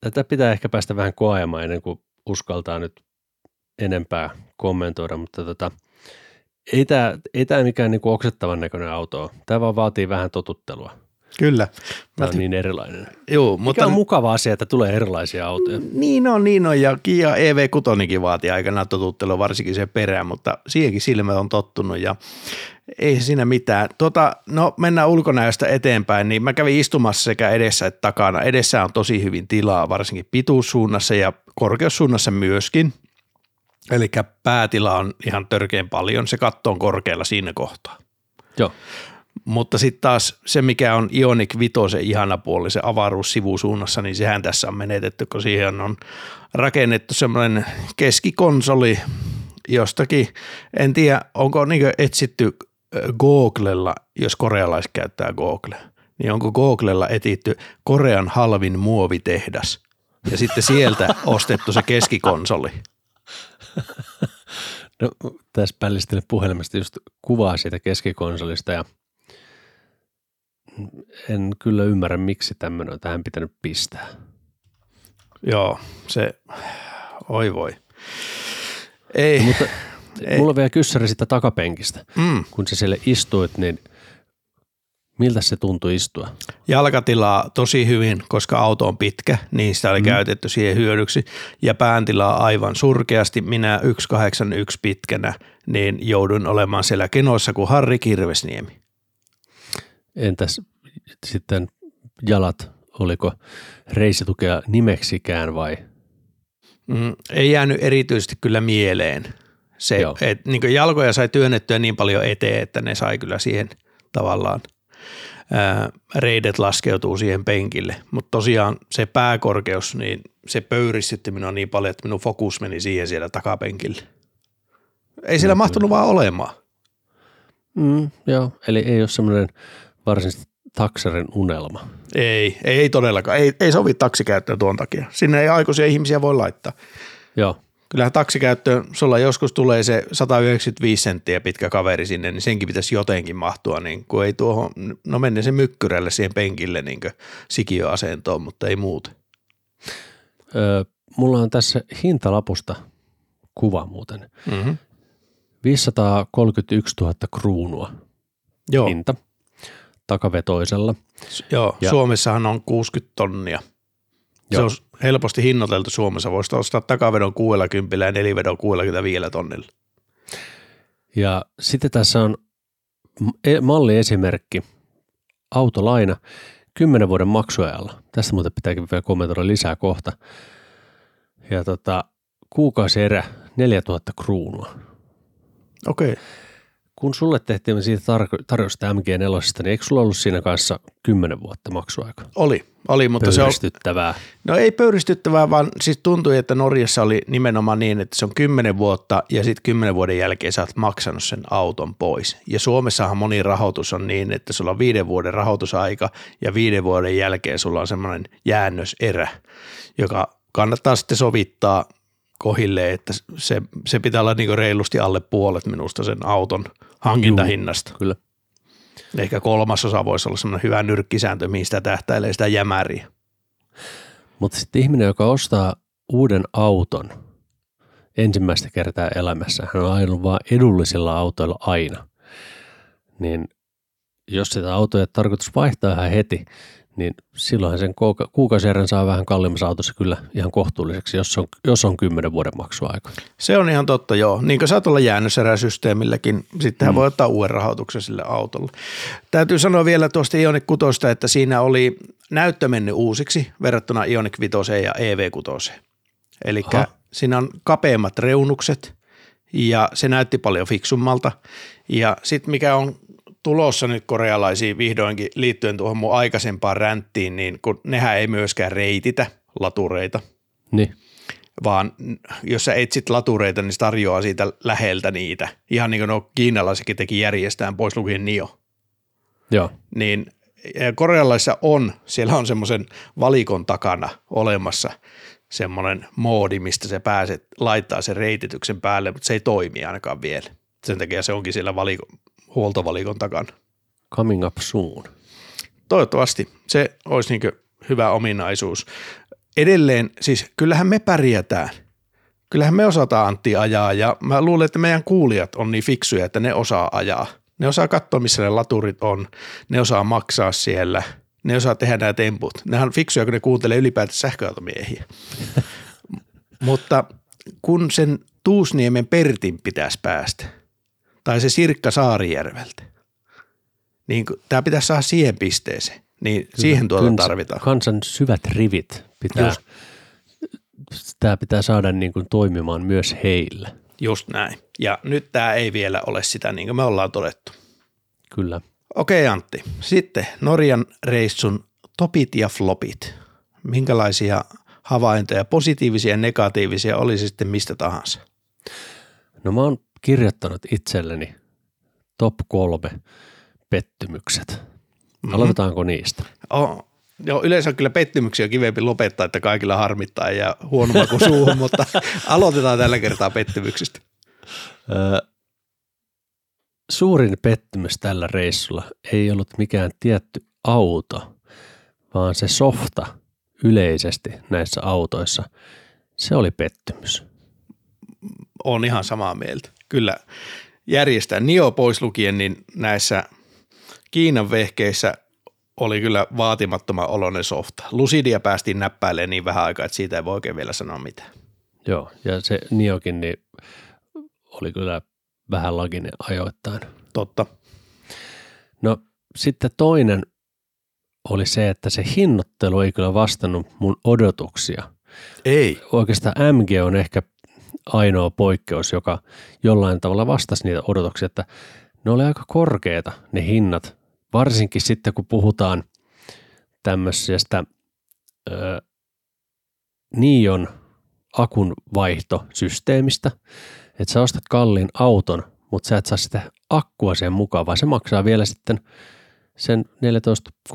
tätä pitää ehkä päästä vähän koeamaan ennen kuin uskaltaa nyt enempää kommentoida, mutta tota, ei tämä ei tää mikään niinku oksettavan näköinen auto ole. Tämä vaan vaatii vähän totuttelua.
Kyllä.
Tämä
Mä
on niin erilainen.
Joo,
Mutta
mutta
on mukava asia, että tulee erilaisia autoja.
niin on, niin on. Ja Kia EV6 vaatii aikanaan totuttelua, varsinkin se perään, mutta siihenkin silmä on tottunut ja ei siinä mitään. Tota, no mennään ulkonäöstä eteenpäin, niin mä kävin istumassa sekä edessä että takana. Edessä on tosi hyvin tilaa, varsinkin pituussuunnassa ja korkeussuunnassa myöskin. Eli päätila on ihan törkeän paljon, se katto on korkealla siinä kohtaa.
Joo,
Mutta sitten taas se, mikä on Ionic 5 ihana puoli, se avaruus sivusuunnassa, niin sehän tässä on menetetty, kun siihen on rakennettu semmoinen keskikonsoli jostakin. En tiedä, onko niin etsitty Googlella, jos korealaiset käyttää Googlea, niin onko Googlella etitty Korean halvin muovitehdas ja sitten sieltä ostettu se keskikonsoli.
No, tässä pällistelen puhelimesta just kuvaa siitä keskikonsolista ja en kyllä ymmärrä, miksi tämmöinen on tähän pitänyt pistää.
Joo, se, oi voi. Ei,
Mutta
Ei.
mulla on vielä kyssäri sitä takapenkistä.
mm,
Kun sä siellä istuit, niin miltä se tuntui istua?
jalkatilaa tosi hyvin, koska auto on pitkä, niin sitä oli mm. käytetty siihen hyödyksi. Ja pääntilaa aivan surkeasti. Minä 181 pitkänä, niin joudun olemaan siellä kenossa kuin Harri Kirvesniemi.
Entäs sitten jalat, oliko reisitukea nimeksikään vai?
Mm, ei jäänyt erityisesti kyllä mieleen se,
Joo.
että niin jalkoja sai työnnettyä niin paljon eteen, että ne sai kyllä siihen tavallaan ää, reidet laskeutuu siihen penkille. Mutta tosiaan se pääkorkeus, niin se pöyristytti minua niin paljon, että minun fokus meni siihen siellä takapenkille. Ei siellä mahtunut vaan olemaan.
Mm, joo, eli ei ole semmoinen varsinaisesti taksarin unelma.
Ei, ei, ei todellakaan. Ei, ei sovi taksikäyttöön tuon takia. Sinne ei aikuisia ihmisiä voi laittaa.
Joo,
Kyllähän taksikäyttöön, sulla joskus tulee se 195 senttiä pitkä kaveri sinne, niin senkin pitäisi jotenkin mahtua, niin kun ei tuohon, no menne se mykkyrälle siihen penkille niin sikiöasentoon, mutta ei muuten.
öö, mulla on tässä hintalapusta kuva muuten.
Mm-hmm.
531 000 kruunua
Joo,
hinta takavetoisella.
S- joo
Ja-
Suomessahan on 60 tonnia. Se
Joo.
on helposti hinnoiteltu Suomessa. Voisi ostaa takavedon 60 ja nelivedon 65 tonnilla.
Ja sitten tässä on e- malliesimerkki, autolaina 10 vuoden maksuajalla. Tästä muuten pitääkin vielä kommentoida lisää kohta. Ja tota, kuukausierä 4000 kruunua.
Okei. Okay.
Kun sulle tehtiin siitä tar- tarjosta MG4, niin eikö sulla ollut siinä kanssa 10 vuotta maksuaika?
Oli, oli, mutta se on,
Pöyristyttävää.
No ei pöyristyttävää, vaan siis tuntui, että Norjassa oli nimenomaan niin, että se on kymmenen vuotta ja sitten kymmenen vuoden jälkeen sä oot maksanut sen auton pois. Ja Suomessahan moni rahoitus on niin, että sulla on viiden vuoden rahoitusaika ja viiden vuoden jälkeen sulla on semmoinen jäännöserä, joka kannattaa sitten sovittaa kohille, että se, se pitää olla niin reilusti alle puolet minusta sen auton hankintahinnasta.
Kyllä.
Ehkä kolmasosa voisi olla semmoinen hyvä nyrkkisääntö, mihin sitä tähtäilee sitä jämäriä.
Mutta sitten ihminen, joka ostaa uuden auton ensimmäistä kertaa elämässä, hän on ajanut vain edullisilla autoilla aina. Niin jos sitä autoa ei ole tarkoitus vaihtaa ihan heti, niin silloinhan sen kuuka- kuukausierän saa vähän kalliimmassa autossa kyllä ihan kohtuulliseksi, jos on, jos on 10 vuoden maksuaika.
Se on ihan totta, joo. Niin kuin sä tuolla jäännöseräsysteemilläkin, sittenhän mm. voi ottaa uuden rahoituksen sille autolle. Täytyy sanoa vielä tuosta Ioniq 6, että siinä oli näyttö mennyt uusiksi verrattuna Ioniq 5 ja EV6. Eli siinä on kapeammat reunukset ja se näytti paljon fiksummalta. Ja sitten mikä on tulossa nyt korealaisiin vihdoinkin liittyen tuohon mun aikaisempaan ränttiin, niin kun nehän ei myöskään reititä latureita,
Niin,
vaan jos sä etsit latureita, niin se tarjoaa siitä läheltä niitä. Ihan niin kuin no kiinalaisetkin teki järjestään pois lukien Nio.
joo.
Niin korealaisissa on, siellä on semmoisen valikon takana olemassa semmoinen moodi, mistä se pääset laittaa sen reitityksen päälle, mutta se ei toimi ainakaan vielä. Sen takia se onkin siellä valiko, huoltovalikon takana.
Coming up soon.
Toivottavasti se olisi niin hyvä ominaisuus. Edelleen, siis kyllähän me pärjätään. Kyllähän me osataan Antti ajaa ja mä luulen, että meidän kuulijat on niin fiksuja, että ne osaa ajaa. Ne osaa katsoa, missä ne laturit on. Ne osaa maksaa siellä. Ne osaa tehdä nämä temput. Nehän on fiksuja, kun ne kuuntelee ylipäätään sähköautomiehiä. Mutta kun sen Tuusniemen Pertin pitäisi päästä, tai se Sirkka Saarijärveltä, niin tämä pitäisi saada siihen pisteeseen. Niin siihen tuota
Kynsä-
tarvitaan.
Kansan syvät rivit pitää,
Just.
tämä pitää saada niin kuin toimimaan myös heille.
Just näin. Ja nyt tämä ei vielä ole sitä, niin kuin me ollaan todettu.
Kyllä.
Okei Antti, sitten Norjan reissun topit ja flopit. Minkälaisia havaintoja, positiivisia ja negatiivisia, oli sitten mistä tahansa?
No mä oon kirjoittanut itselleni top kolme pettymykset. Aloitetaanko niistä?
Oh, joo, yleensä on kyllä pettymyksiä kivempi lopettaa, että kaikilla harmittaa ja huono maku suuhun, mutta aloitetaan tällä kertaa pettymyksistä.
Öö, suurin pettymys tällä reissulla ei ollut mikään tietty auto, vaan se softa yleisesti näissä autoissa. Se oli pettymys.
on ihan samaa mieltä. Kyllä järjestää Nio pois lukien, niin näissä Kiinan vehkeissä oli kyllä vaatimattoman oloinen softa. Lucidia päästiin näppäilemään niin vähän aikaa, että siitä ei voi oikein vielä sanoa mitään.
Joo, ja se Niokin niin oli kyllä vähän laginen ajoittain.
Totta.
No sitten toinen oli se, että se hinnoittelu ei kyllä vastannut mun odotuksia.
Ei.
Oikeastaan MG on ehkä ainoa poikkeus, joka jollain tavalla vastasi niitä odotuksia, että ne oli aika korkeita ne hinnat, varsinkin sitten kun puhutaan tämmöisestä ö, Nion akun vaihtosysteemista, että sä ostat kalliin auton, mutta sä et saa sitä akkua sen mukaan, vaan se maksaa vielä sitten sen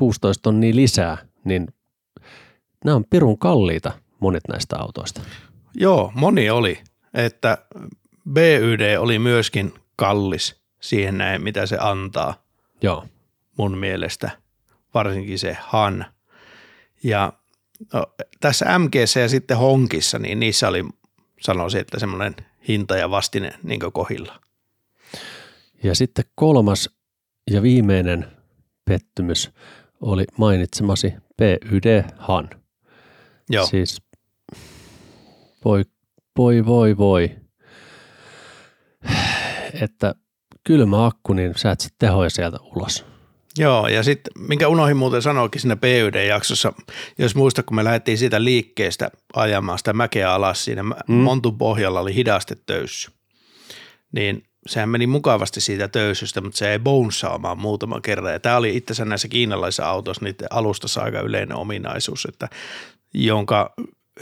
14-16 tonnia lisää, niin nämä on pirun kalliita monet näistä autoista.
Joo, moni oli, että BYD oli myöskin kallis siihen näin, mitä se antaa
Joo,
mun mielestä, varsinkin se Han. Ja no, tässä MGC ja sitten Honkissa, niin niissä oli, sanoisin, että semmoinen hinta ja vastine niin kohilla.
Ja sitten kolmas ja viimeinen pettymys oli mainitsemasi PYD Han.
Joo,
Siis voi, voi, voi, voi. Että kylmä akku, niin sä et saa tehoja sieltä ulos.
Joo, ja sitten minkä unohdin muuten sanoakin siinä PYD-jaksossa, jos muista, kun me lähdettiin siitä liikkeestä ajamaan sitä mäkeä alas siinä mm. Montun pohjalla oli hidastetöyssy, niin sehän meni mukavasti siitä töyssystä, mutta se ei bounsaamaan muutaman kerran. Ja tämä oli itse asiassa näissä kiinalaisissa autoissa niiden alustassa aika yleinen ominaisuus, että jonka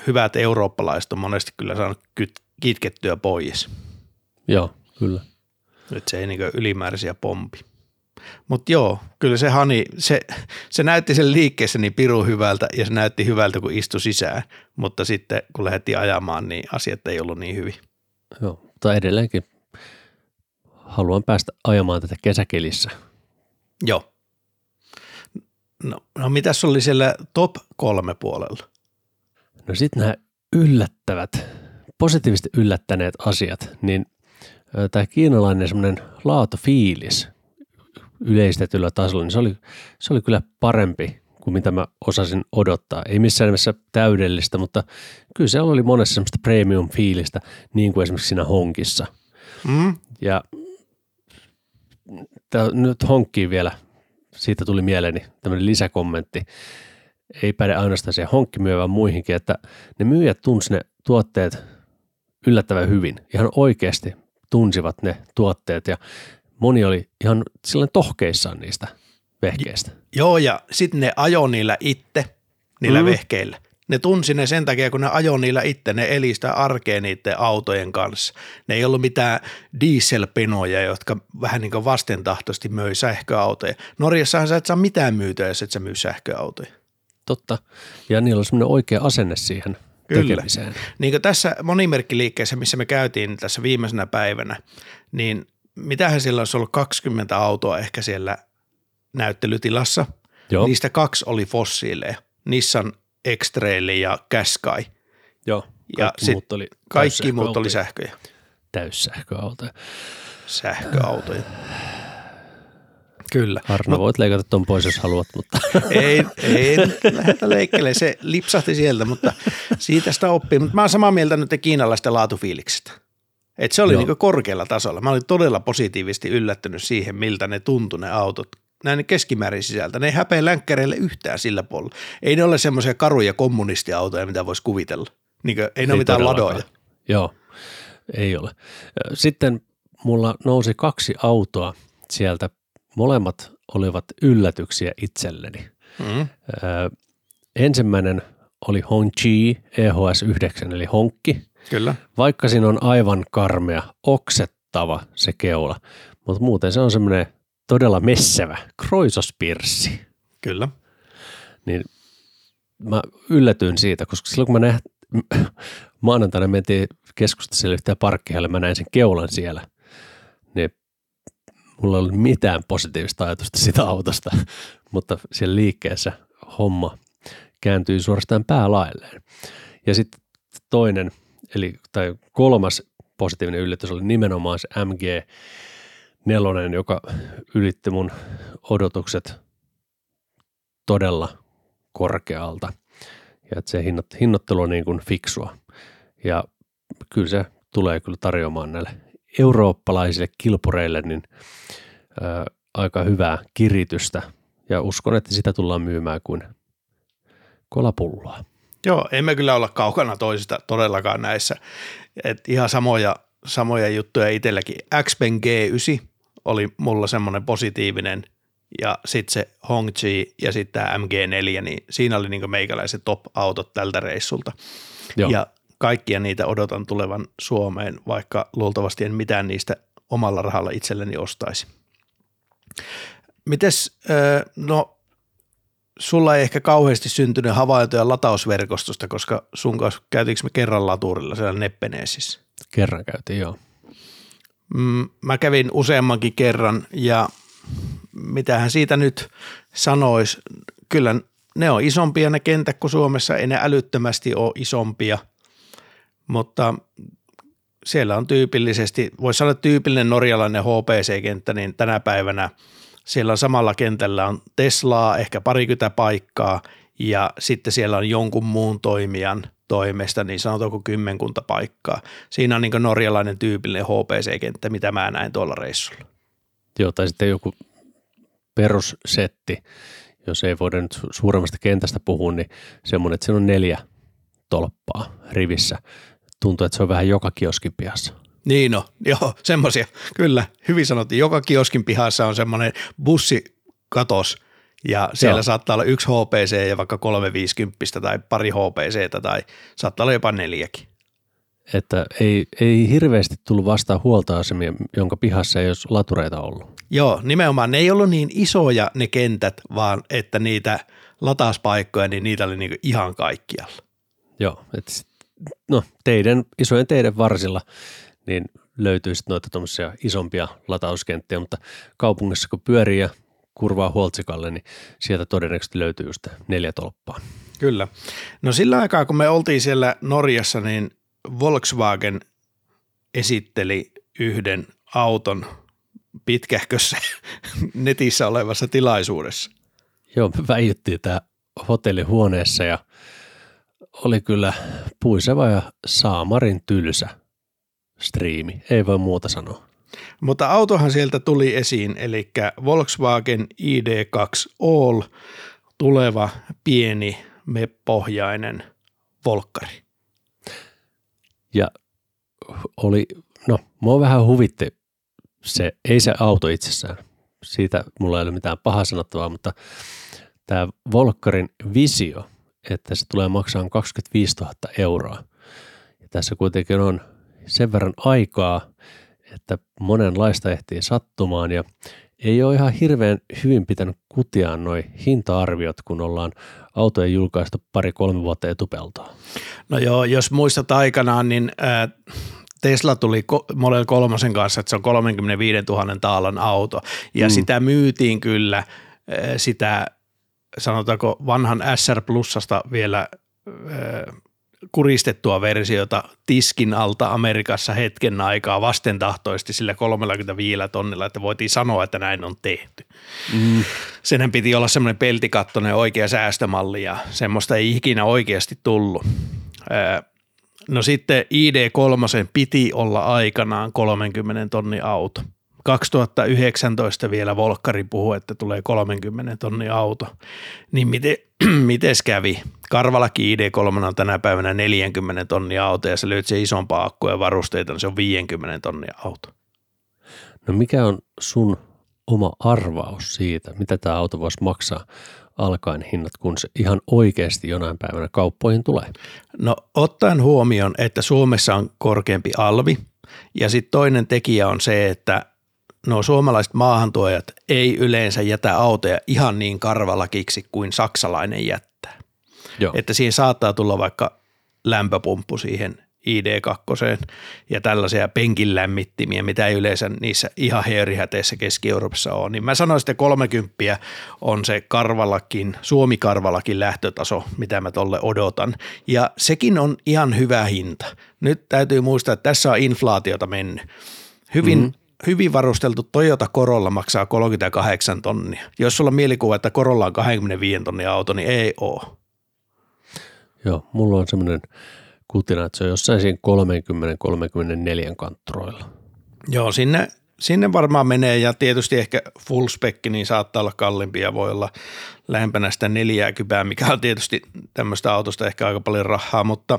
hyvät eurooppalaiset on monesti kyllä saanut kyt- kitkettyä pois.
Joo, kyllä.
Nyt se ei niin ylimääräisiä pompi. Mutta joo, kyllä se Hani, se, se näytti sen liikkeessä niin piru hyvältä ja se näytti hyvältä, kun istui sisään. Mutta sitten kun lähdettiin ajamaan, niin asiat ei ollut niin hyvin.
Joo, mutta edelleenkin haluan päästä ajamaan tätä kesäkelissä.
Joo. No, no mitäs oli siellä top kolme puolella?
No sitten nämä yllättävät, positiivisesti yllättäneet asiat, niin tämä kiinalainen semmoinen laatufiilis yleistetyllä tasolla, niin se oli, se oli kyllä parempi kuin mitä mä osasin odottaa. Ei missään nimessä täydellistä, mutta kyllä se oli monessa semmoista premium-fiilistä, niin kuin esimerkiksi siinä honkissa.
Mm?
Ja tää, nyt honkkiin vielä, siitä tuli mieleeni tämmöinen lisäkommentti. Ei päde ainoastaan siihen honkkimyyjään, vaan muihinkin, että ne myyjät tunsi ne tuotteet yllättävän hyvin. Ihan oikeasti tunsivat ne tuotteet ja moni oli ihan silloin tohkeissaan niistä vehkeistä.
Joo, ja sitten ne ajo niillä itse, niillä
Mm.
vehkeillä. Ne tunsi ne sen takia, kun ne ajo niillä itse, ne eli sitä arkea niiden autojen kanssa. Ne ei ollut mitään dieselpenoja, jotka vähän niin kuin vastentahtoisesti möi sähköautoja. Norjassahan sä et saa mitään myytyä, jos et sä myy sähköautoja.
Totta. Ja niillä oli semmoinen oikea asenne siihen
Kyllä.
tekemiseen.
Niin kuin tässä monimerkkiliikkeessä, missä me käytiin tässä viimeisenä päivänä, niin mitähän siellä olisi ollut 20 autoa ehkä siellä näyttelytilassa.
Joo,
Niistä kaksi oli fossiileja, Nissan X-Trail ja Qashqai.
joo.
ja
Kaikki
sit
muut oli
Kaikki muut oli sähköjä,
Täyssähköautoja.
sähköautoja. Kyllä.
Arno, voit leikata ton pois, jos haluat, mutta
Ei, ei lähdetä leikkele. Se lipsahti sieltä, mutta siitä sitä oppii. Mutta mä oon samaa mieltä nyt kiinalaisten laatufiiliksestä. Et se oli
Joo.
niinku korkealla tasolla. Mä olin todella positiivisesti yllättynyt siihen, miltä ne tuntui ne autot. Näin keskimäärin sisältä. Ne ei häpeä länkkäreille yhtään sillä puolella. Ei ne ole semmoisia karuja kommunistiautoja, mitä voisi kuvitella. Niin kuin, ei ne ole mitään
todellakaan.
ladoja.
Joo, ei ole. Sitten mulla nousi kaksi autoa sieltä. Molemmat olivat yllätyksiä itselleni.
Mm.
Ensimmäinen oli Hongqi EHS9 eli honkki.
Kyllä.
Vaikka siinä on aivan karmea, oksettava se keula, Mutta muuten se on semmoinen todella messevä kroisospirssi.
Kyllä.
Niin mä yllätyin siitä, koska silloin kun mä näht, maanantaina mentiin keskustella yhtään parkkihalle, mä näin sen keulan siellä, mulla ei ollut mitään positiivista ajatusta sitä autosta, mutta siellä liikkeessä homma kääntyi suorastaan päälailleen. Ja sitten toinen, eli tai kolmas positiivinen yllätys oli nimenomaan se MG4, joka ylitti mun odotukset todella korkealta ja että se hinnoittelu on niin kuin fiksua. Ja kyllä se tulee kyllä tarjoamaan näille eurooppalaisille kilpureille niin ää, aika hyvää kiritystä ja uskon, että sitä tullaan myymään kuin kolapulloa.
Joo, emme kyllä olla kaukana toisista todellakaan näissä. Et ihan samoja, samoja juttuja itselläkin. Xpen G9 oli mulla semmoinen positiivinen ja sitten se Hongqi ja sitten tämä MG4, niin siinä oli niin meikäläiset top-autot tältä reissulta. Joo. Ja kaikkia niitä odotan tulevan Suomeen, vaikka luultavasti en mitään niistä omalla rahalla itselleni ostaisi. Mites, no sulla ei ehkä kauheasti syntynyt havaintoja latausverkostosta, koska sun kanssa käytiinkö me kerran laturilla siellä Neppeneesissä?
Kerran käytiin, joo.
Mm, mä kävin useammankin kerran ja mitähän siitä nyt sanoisi, kyllä ne on isompia ne kentät kuin Suomessa, ei ne älyttömästi ole isompia, mutta siellä on tyypillisesti, voisi sanoa tyypillinen norjalainen HPC-kenttä, niin tänä päivänä siellä on samalla kentällä on Teslaa, ehkä parikymmentä paikkaa ja sitten siellä on jonkun muun toimijan toimesta, niin sanotaanko kymmenkunta paikkaa. Siinä on niin norjalainen tyypillinen HPC-kenttä, mitä mä näin tuolla reissulla.
Joo, tai sitten joku perussetti, jos ei voida nyt suuremmasta kentästä puhua, niin semmoinen, että siinä on neljä tolppaa rivissä. Tuntuu, että se on vähän joka kioskin pihassa.
Niin no, joo, semmoisia. Kyllä, hyvin sanottiin. Joka kioskin pihassa on semmoinen bussikatos ja siellä joo. saattaa olla yksi HPC ja vaikka 350 tai pari HPC tai saattaa olla jopa neljäkin.
Että ei, ei hirveästi tullut vastaan huoltoasemia, jonka pihassa ei olisi latureita ollut.
Joo, nimenomaan ne ei ollut niin isoja ne kentät, vaan että niitä latauspaikkoja, niin niitä oli niinku ihan kaikkialla.
Joo, että no teidän, isojen teidän varsilla, niin löytyy sitten noita tuommoisia isompia latauskenttiä, mutta kaupungissa kun pyörii ja kurvaa huoltsikalle, niin sieltä todennäköisesti löytyy just neljä tolppaa.
Kyllä. No sillä aikaa, kun me oltiin siellä Norjassa, niin Volkswagen esitteli yhden auton pitkähkössä netissä olevassa tilaisuudessa.
Joo, me tämä hotellihuoneessa ja oli kyllä puiseva ja saamarin tylsä striimi, ei voi muuta sanoa.
Mutta autohan sieltä tuli esiin, eli Volkswagen ID2 All, tuleva pieni meppohjainen volkkari.
Ja oli, no mua vähän huvitti se, ei se auto itsessään, siitä mulla ei ole mitään pahaa sanottavaa, mutta tämä Volkkarin visio, että se tulee maksamaan 25 000 euroa. Ja tässä kuitenkin on sen verran aikaa, että monenlaista ehtii sattumaan ja ei ole ihan hirveän hyvin pitänyt kutiaan noi hinta-arviot, kun ollaan autojen julkaistu pari-kolme vuotta etupeltoa.
No joo, jos muistat aikanaan, niin Tesla tuli Model 3 kanssa, että se on 35 000 taalan auto ja mm. sitä myytiin kyllä sitä sanotaanko vanhan SR Plusasta vielä kuristettua versiota tiskin alta Amerikassa hetken aikaa vastentahtoisesti sillä 35 tonnilla, että voitiin sanoa, että näin on tehty. Mm. Senhän piti olla semmoinen peltikattoinen oikea säästömalli ja semmoista ei ikinä oikeasti tullut. No sitten ID3 piti olla aikanaan 30 tonni auto. 2019 vielä Volkkari puhui, että tulee 30 tonni auto. Niin miten, mites kävi? Karvalakin ID3 on tänä päivänä 40 tonni auto ja se löytyi se isompaa akkuja varusteita, niin se on 50 tonnia auto.
No mikä on sun oma arvaus siitä, mitä tämä auto voisi maksaa alkaen hinnat, kun se ihan oikeasti jonain päivänä kauppoihin tulee?
No ottaen huomioon, että Suomessa on korkeampi alvi ja sitten toinen tekijä on se, että nuo suomalaiset maahantuojat ei yleensä jätä autoja ihan niin karvalakiksi kuin saksalainen jättää.
Joo.
Että siihen saattaa tulla vaikka lämpöpumppu siihen ID2 ja tällaisia penkin lämmittimiä, mitä ei yleensä niissä ihan heerihäteissä Keski-Euroopassa ole. Niin mä sanoisin, että 30 on se karvallakin, Suomi-karvallakin lähtötaso, mitä mä tolle odotan. Ja sekin on ihan hyvä hinta. Nyt täytyy muistaa, että tässä on inflaatiota mennyt. Hyvin, mm-hmm hyvin varusteltu Toyota Corolla maksaa 38 tonnia. Jos sulla on mielikuva, että Corolla on 25 tonnia auto, niin ei ole.
Joo, mulla on semmoinen kutina, että se on jossain siinä 30-34 kantturoilla.
Joo, sinne, sinne varmaan menee ja tietysti ehkä full spec, niin saattaa olla kalliimpi ja voi olla lähempänä sitä 40, mikä on tietysti tämmöistä autosta ehkä aika paljon rahaa, mutta,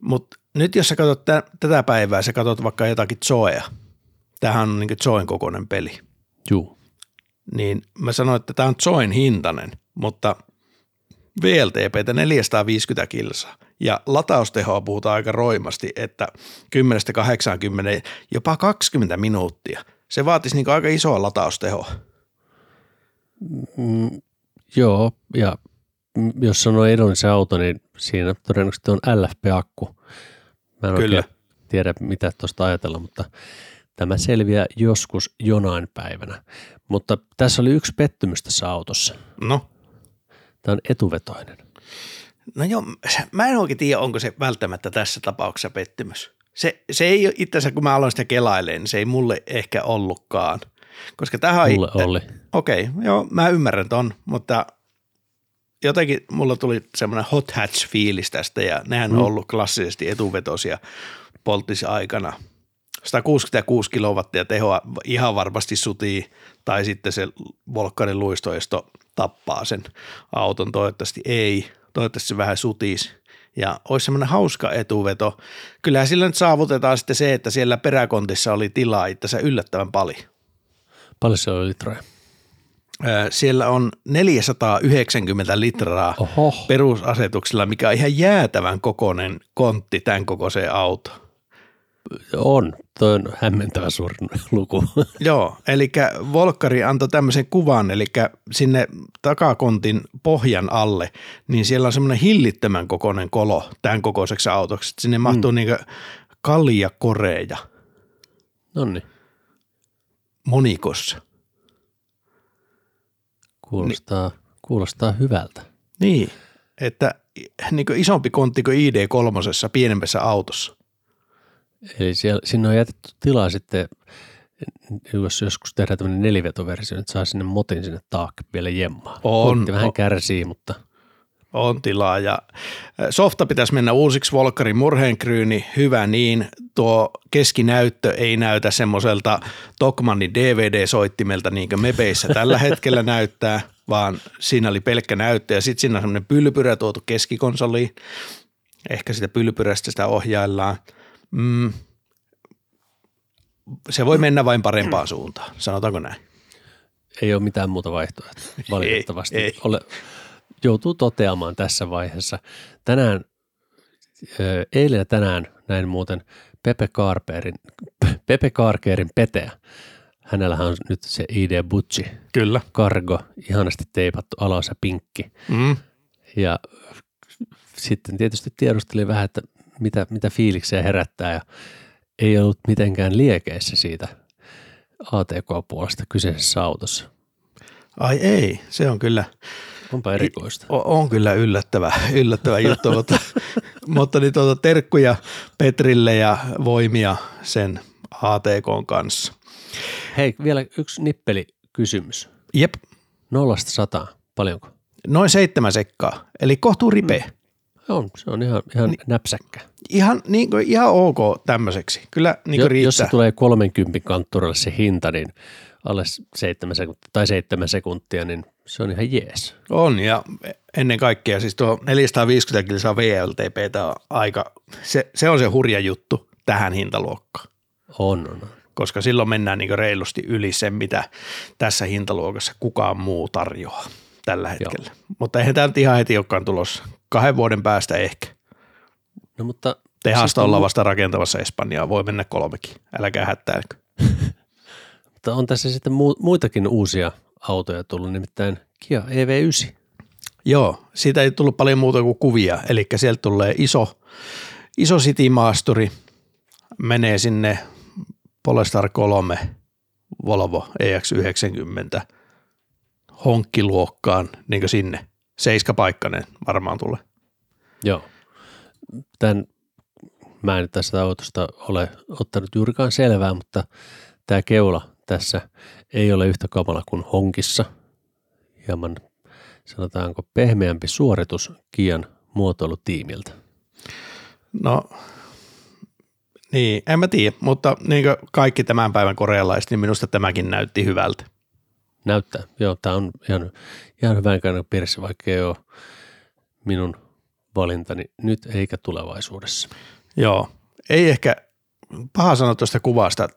mutta nyt jos sä katsot tä, tätä päivää, sä katsot vaikka jotakin Zoea, tämähän on niin Zoen kokoinen peli,
Juu.
niin mä sanoin, että tämä on Zoen hintainen, mutta VLTPtä 450 kilsaa ja lataustehoa puhutaan aika roimasti, että 10-80, jopa 20 minuuttia. Se vaatisi niin aika isoa lataustehoa.
Mm, joo, ja mm, jos sanoo edullinen auto, niin siinä todennäköisesti on LFP-akku. Mä en
Kyllä.
tiedä, mitä tuosta ajatella, mutta tämä selviää joskus jonain päivänä. Mutta tässä oli yksi pettymys tässä autossa.
No,
Tämä on etuvetoinen.
no joo, mä en oikein tiedä, onko se välttämättä tässä tapauksessa pettymys. Se, se ei ole itse asiassa, kun mä aloin sitä kelailemaan, niin se ei mulle ehkä ollutkaan. Koska tähän
Mulle
itse,
oli.
Okei, joo, mä ymmärrän ton, mutta jotenkin mulla tuli semmoinen hot hatch fiilis tästä ja nehän mm. on ollut klassisesti etuvetosia polttisi aikana. 166 kilowattia tehoa ihan varmasti sutii tai sitten se volkkarin luistoisto tappaa sen auton, toivottavasti ei, toivottavasti se vähän sutisi ja olisi semmoinen hauska etuveto. Kyllähän sillä nyt saavutetaan sitten se, että siellä peräkontissa oli tilaa itse yllättävän paljon.
Paljon se oli litroja?
Siellä on 490 litraa
Oho.
perusasetuksella, mikä on ihan jäätävän kokoinen kontti tämän kokoiseen autoon.
On, toi on hämmentävä suuri luku.
Joo, eli Volkkari antoi tämmöisen kuvan, eli sinne takakontin pohjan alle, niin siellä on semmoinen hillittömän kokoinen kolo tämän kokoiseksi autoksi. Sinne mahtuu mm. niin kaljakoreja
no niin,
monikossa.
kuulostaa, kuulostaa hyvältä.
Niin, että niin isompi kontti kuin ID3 pienemmässä autossa.
Eli siellä, sinne on jätetty tilaa sitten, jos joskus tehdään tämmöinen nelivetoversio, että saa sinne motin sinne taakke vielä jemmaa.
On,
Kontti vähän
on.
kärsii, mutta
On tilaa ja softa pitäisi mennä uusiksi Volkkarin murheenkryyni, hyvä niin. Tuo keskinäyttö ei näytä semmoiselta Tokmannin DVD-soittimelta niin kuin mepeissä tällä hetkellä näyttää, vaan siinä oli pelkkä näyttö ja sitten siinä on semmoinen pylpyrä tuotu keskikonsoliin. Ehkä sitä pylpyrästä sitä ohjaillaan. Mm. Se voi mennä vain parempaan suuntaan, sanotaanko näin.
ei ole mitään muuta vaihtoehtoa. Valitettavasti
ei.
Ole, joutuu toteamaan tässä vaiheessa. Tänään, eilen ja tänään näin muuten Pepe Carperin, Pepe Carkerin Peteä. Hänellähän on nyt se ID Butchi
Kyllä.
Cargo, ihanasti teipattu alas ja pinkki.
Mm.
Ja sitten tietysti tiedustelin vähän, että mitä, mitä fiiliksiä herättää ja ei ollut mitenkään liekeissä siitä ATK-puolesta kyseisessä autossa.
Ai ei, se on kyllä,
Onpa erikoista.
O- on kyllä yllättävä, yllättävä juttu, mutta, mutta niin tuota, terkkuja Petrille ja voimia sen ATK kanssa.
Hei, vielä yksi nippeli kysymys.
Jep,
Nollasta sataan, paljonko?
noin seitsemän sekkaa, eli kohtuu ripeä.
On, se on ihan, ihan niin. näpsäkkä.
Ihan, niin kuin, ihan ok tämmöiseksi. Kyllä niin
Jo,
kuin
jos se
riittää.
tulee 30 kantturille se hinta, niin alle 7 sekuntia, tai 7 sekuntia, niin se on ihan jees.
On ja ennen kaikkea siis tuo 450 kilsaa VLTP on aika, se, se on se hurja juttu tähän hintaluokkaan.
On, on, on.
koska silloin mennään niin reilusti yli sen, mitä tässä hintaluokassa kukaan muu tarjoaa tällä hetkellä. Joo. Mutta eihän tämä nyt ihan heti olekaan tulossa. Kahden vuoden päästä ehkä.
No mutta
Tehasta
Sitten
ollaan vasta rakentamassa Espanjaa, voi mennä kolmekin, älkää hättäilkö.
Mutta on tässä sitten mu- muitakin uusia autoja tullut, nimittäin Kia EV9.
Joo, siitä ei tullut paljon muuta kuin kuvia, eli sieltä tulee iso, iso City-maasturi, menee sinne Polestar 3 Volvo EX90 honkkiluokkaan, niin sinne. Seiskapaikkainen varmaan tulee.
Joo. Tämän, mä en tästä autosta ole ottanut juurikaan selvää, mutta tämä keula tässä ei ole yhtä kamala kuin honkissa. Hieman sanotaanko pehmeämpi suoritus Kian muotoilutiimiltä.
No niin, en mä tiedä, mutta niin kuin kaikki tämän päivän korealaiset, niin minusta tämäkin näytti hyvältä.
Näyttää, joo, tämä on ihan, ihan hyvän käynnin piirissä, vaikka ei ole minun valintani nyt eikä tulevaisuudessa.
Joo, ei ehkä paha sanoa tuosta kuvasta,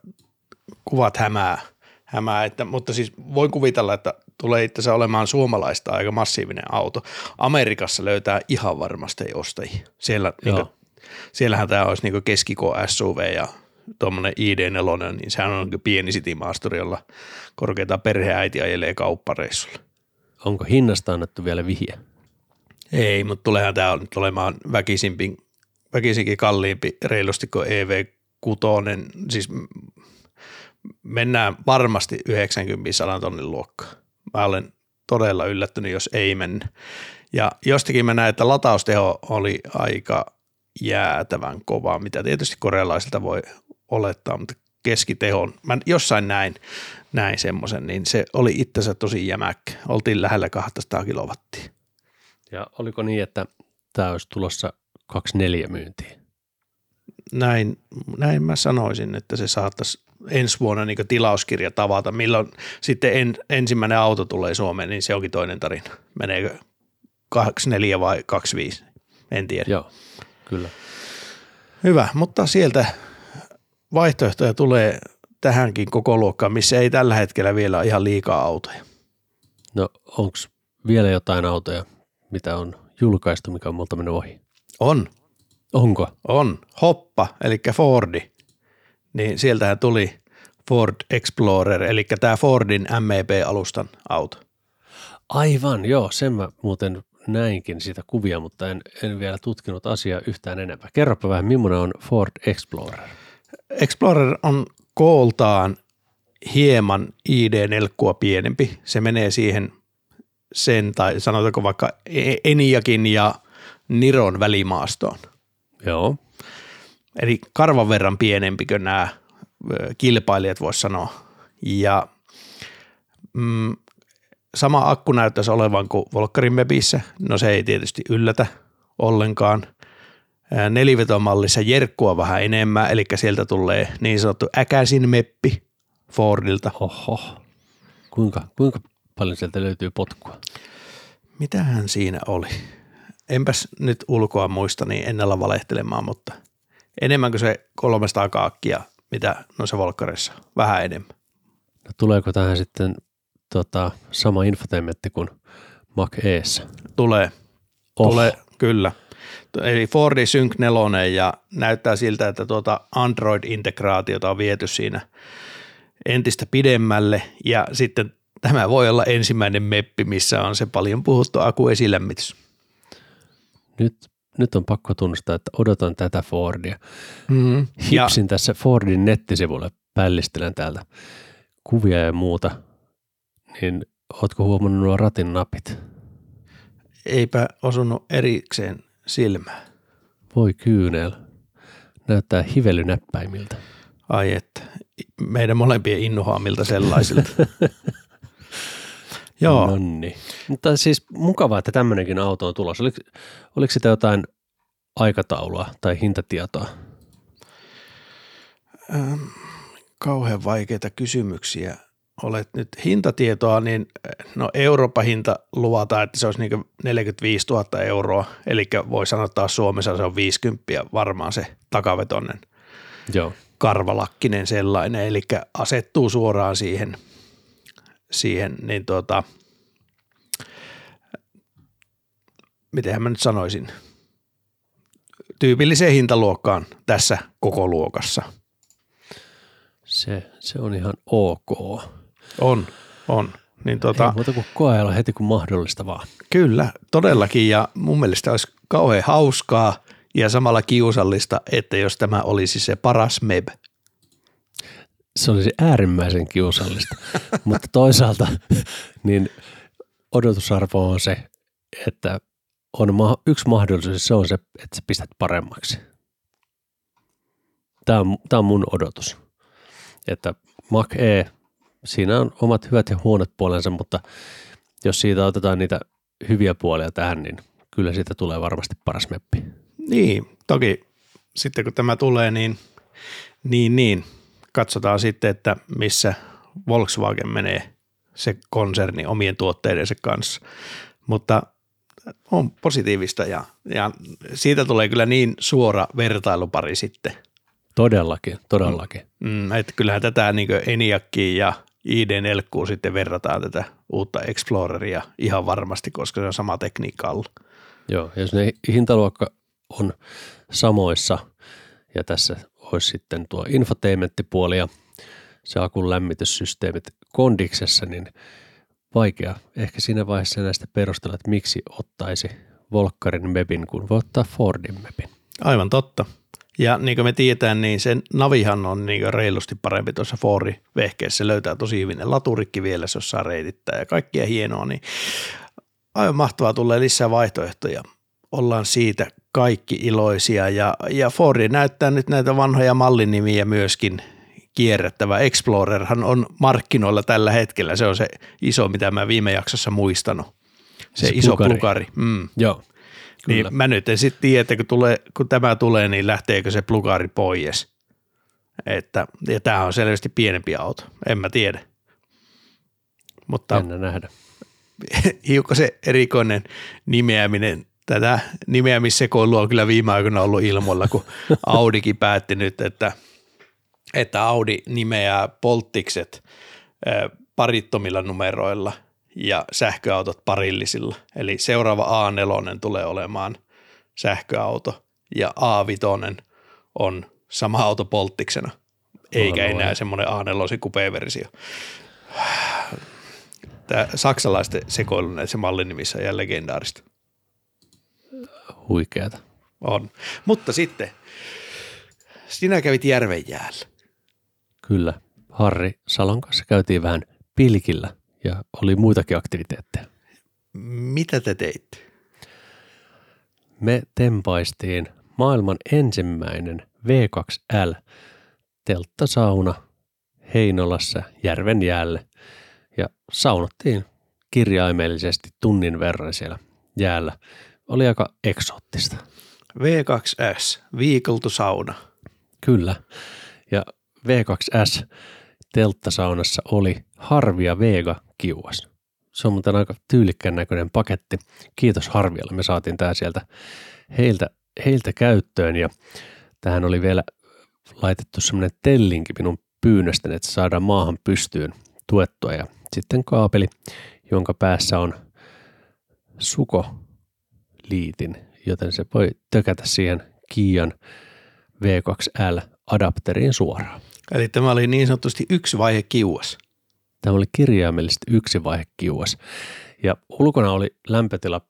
kuvat hämää, hämää että, mutta siis voin kuvitella, että tulee itse olemaan suomalaista aika massiivinen auto. Amerikassa löytää ihan varmasti ostajia. Siellä, niin kuin, siellähän tämä olisi niin keskiko SUV ja tuommoinen ID4, niin sehän on niin pieni city-maasturi, jolla korkeita perheäiti ajelee kauppareissulla.
Onko hinnasta annettu vielä vihje?
Ei, mutta tuleehan tämä nyt olemaan väkisimpi, väkisinkin kalliimpi reilusti kuin EV6, siis mennään varmasti 90 100 tonnin luokkaan. Mä olen todella yllättynyt, jos ei mennä. Ja jostakin mä näen, että latausteho oli aika jäätävän kova, mitä tietysti korealaisilta voi olettaa, mutta keskitehon, mä jossain näin, näin semmoisen, niin se oli itsensä tosi jämäkkä. Oltiin lähellä 200 kilowattia.
Ja oliko niin, että tämä olisi tulossa 24 myyntiin?
Näin, näin mä sanoisin, että se saattaisi ensi vuonna niin tilauskirja tavata. Milloin sitten en, ensimmäinen auto tulee Suomeen, niin se onkin toinen tarina. Meneekö 24 vai 25, en tiedä.
Joo, kyllä.
Hyvä, mutta sieltä vaihtoehtoja tulee tähänkin koko luokkaan, missä ei tällä hetkellä vielä ihan liikaa autoja.
No onko vielä jotain autoja, mitä on julkaistu, mikä on multa mennyt ohi?
On.
Onko?
On. Hoppa, eli Fordi. Niin sieltähän tuli Ford Explorer, eli tämä Fordin MEP-alustan auto.
Aivan, joo, sen mä muuten näinkin sitä kuvia, mutta en, en vielä tutkinut asiaa yhtään enempää. Kerropa vähän, millainen on Ford Explorer?
Explorer on kooltaan hieman ID-nelkkua pienempi. Se menee siihen sen, tai sanotaanko vaikka E- Eniakin ja Niron välimaastoon.
Joo.
Eli karvan verran pienempi kuin nämä kilpailijat voisi sanoa. Ja mm, sama akku näyttäisi olevan kuin Volkkarin Mebissä. No se ei tietysti yllätä ollenkaan. Nelivetomallissa jerkkua vähän enemmän, eli sieltä tulee niin sanottu äkäisin meppi Fordilta.
Oho. Kuinka, kuinka paljon sieltä löytyy potkua?
Mitähän siinä oli? Enpäs nyt ulkoa muista niin en ala valehtelemaan, mutta enemmän kuin se 300 kaakkia, mitä noissa volkkareissa, vähän enemmän.
No, tuleeko tähän sitten tota, sama infotainmentti kuin Mac Eessä?
Tulee,
Oh.
tulee kyllä. Eli Fordi Sync 4 ja näyttää siltä, että tuota Android-integraatiota on viety siinä entistä pidemmälle ja sitten tämä voi olla ensimmäinen meppi, missä on se paljon puhuttu akuesilämmitys.
Nyt, nyt on pakko tunnustaa, että odotan tätä Fordia.
Mm-hmm. Ja
Hipsin tässä Fordin nettisivulle, pällistelen täältä kuvia ja muuta, niin ootko huomannut nuo ratin napit?
eipä osunut erikseen silmään.
Voi kyynel. Näyttää hivelynäppäimiltä.
Ai että, meidän molempien innohaamilta sellaisilta. Joo,
No niin. Mutta siis mukavaa, että tämmöinenkin auto on tulossa. Oliko, oliko sitä jotain aikataulua tai hintatietoa?
kauhean vaikeita kysymyksiä. Olet nyt hintatietoa, niin no Euroopan hinta luvataan, että se olisi niin 45 000 euroa, eli voi sanoa taas Suomessa se on 50 varmaan se takavetonen
Joo.
karvalakkinen sellainen, eli asettuu suoraan siihen, siihen niin tuota, mitenhän mä nyt sanoisin, tyypilliseen hintaluokkaan tässä koko luokassa.
Se, se on ihan ok.
On, on. Niin tota,
Ei muuta kuin koeilla heti kun mahdollista vaan.
Kyllä, todellakin ja mun mielestä olisi kauhean hauskaa ja samalla kiusallista, että jos tämä olisi se paras meb.
Se olisi äärimmäisen kiusallista, mutta toisaalta niin odotusarvo on se, että on ma- yksi mahdollisuus, se on se, että sä pistät paremmaksi. Tämä on, tämä on mun odotus, että Mac E, siinä on omat hyvät ja huonot puolensa, mutta jos siitä otetaan niitä hyviä puolia tähän, niin kyllä siitä tulee varmasti paras meppi.
Niin, toki sitten kun tämä tulee, niin, niin, niin katsotaan sitten, että missä Volkswagen menee se konserni omien tuotteidensa kanssa. Mutta on positiivista ja, ja siitä tulee kyllä niin suora vertailupari sitten.
Todellakin, todellakin.
Mm, että kyllähän tätä niin Eniakkiin ja ID4 sitten verrataan tätä uutta Exploreria ihan varmasti, koska se on sama tekniikka alla.
Joo, jos ne hintaluokka on samoissa ja tässä olisi sitten tuo infotainmenttipuoli ja se akun lämmityssysteemit kondiksessa, niin vaikea ehkä siinä vaiheessa näistä perustella, että miksi ottaisi Volkkarin mepin, kun voi ottaa Fordin mepin.
Aivan totta. Ja niin kuin me tiedetään, niin sen navihan on niin reilusti parempi tuossa Fordi vehkeessä. Se löytää tosi hyvin ne laturikki vielä, jos saa reitittää ja kaikkia hienoa. Niin aivan mahtavaa tulee lisää vaihtoehtoja. Ollaan siitä kaikki iloisia ja, ja Fordi näyttää nyt näitä vanhoja mallinimiä myöskin kierrättävä. Explorerhan on markkinoilla tällä hetkellä. Se on se iso, mitä mä viime jaksossa muistanut. Se,
Se
iso
plugari.
Mm.
Joo, kyllä.
Niin mä nyt en sitten tiedä, että kun, tulee, kun tämä tulee, niin lähteekö se plugari pois. Että, ja tämä on selvästi pienempi auto, en mä tiedä. Mutta
Jännä nähdä.
hiukan se erikoinen nimeäminen, tätä nimeämissekoilua on kyllä viime aikoina ollut ilmoilla, kun Audikin päätti nyt, että, että Audi nimeää polttikset parittomilla numeroilla ja sähköautot parillisilla. Eli seuraava A4 tulee olemaan sähköauto ja A5 on sama auto polttiksena, eikä
Aivan.
enää semmoinen A4 kupeversio. Tämä saksalaisten sekoilu näissä mallinimissä on ihan legendaarista.
Huikeata.
On. Mutta sitten, sinä kävit Järvenjäällä.
Kyllä. Harri Salon kanssa käytiin vähän pilkillä ja oli muitakin aktiviteetteja.
Mitä te teitte?
Me tempaistiin maailman ensimmäinen V2L telttasauna Heinolassa järven jäälle ja saunottiin kirjaimellisesti tunnin verran siellä jäällä. Oli aika eksoottista.
V2S, Vehicle to Sauna.
Kyllä. Ja V2S telttasaunassa oli Harvia Vega kiuas. Se on muuten aika tyylikkään näköinen paketti. Kiitos Harvialle. Me saatiin tämä sieltä heiltä, heiltä käyttöön ja tähän oli vielä laitettu semmoinen tellinki minun pyynnöstäni, että saadaan maahan pystyyn tuettua ja sitten kaapeli, jonka päässä on sukoliitin, joten se voi tökätä siihen Kian V2L-adapteriin suoraan.
Eli tämä oli niin sanotusti yksi vaihe kiuas.
Tämä oli kirjaimellisesti yksi vaihe kiuas. Ja ulkona oli lämpötila,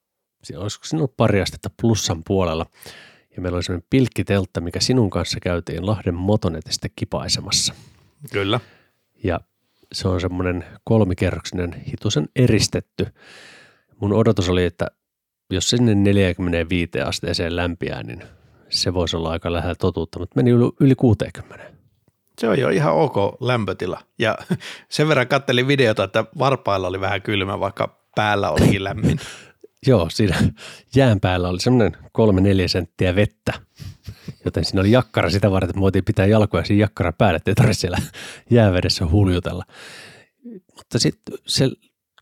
olisiko ollut pari astetta plussan puolella. Ja meillä oli sellainen pilkkiteltta, mikä sinun kanssa käytiin Lahden motonetista kipaisemassa.
Kyllä.
Ja se on semmoinen kolmikerroksinen hitusen eristetty. Mun odotus oli, että jos sinne 45 asteeseen lämpiää, niin se voisi olla aika lähellä totuutta, mutta meni yli 60.
Se on jo ihan ok lämpötila. Ja sen verran kattelin videota, että varpailla oli vähän kylmä, vaikka päällä olikin lämmin.
Joo, siinä jään päällä oli semmoinen kolme neljä senttiä vettä, joten siinä oli jakkara sitä varten, että voitiin pitää jalkoja siinä jakkara päälle, ettei tarvitse siellä jäävedessä huljutella. Mutta sitten se,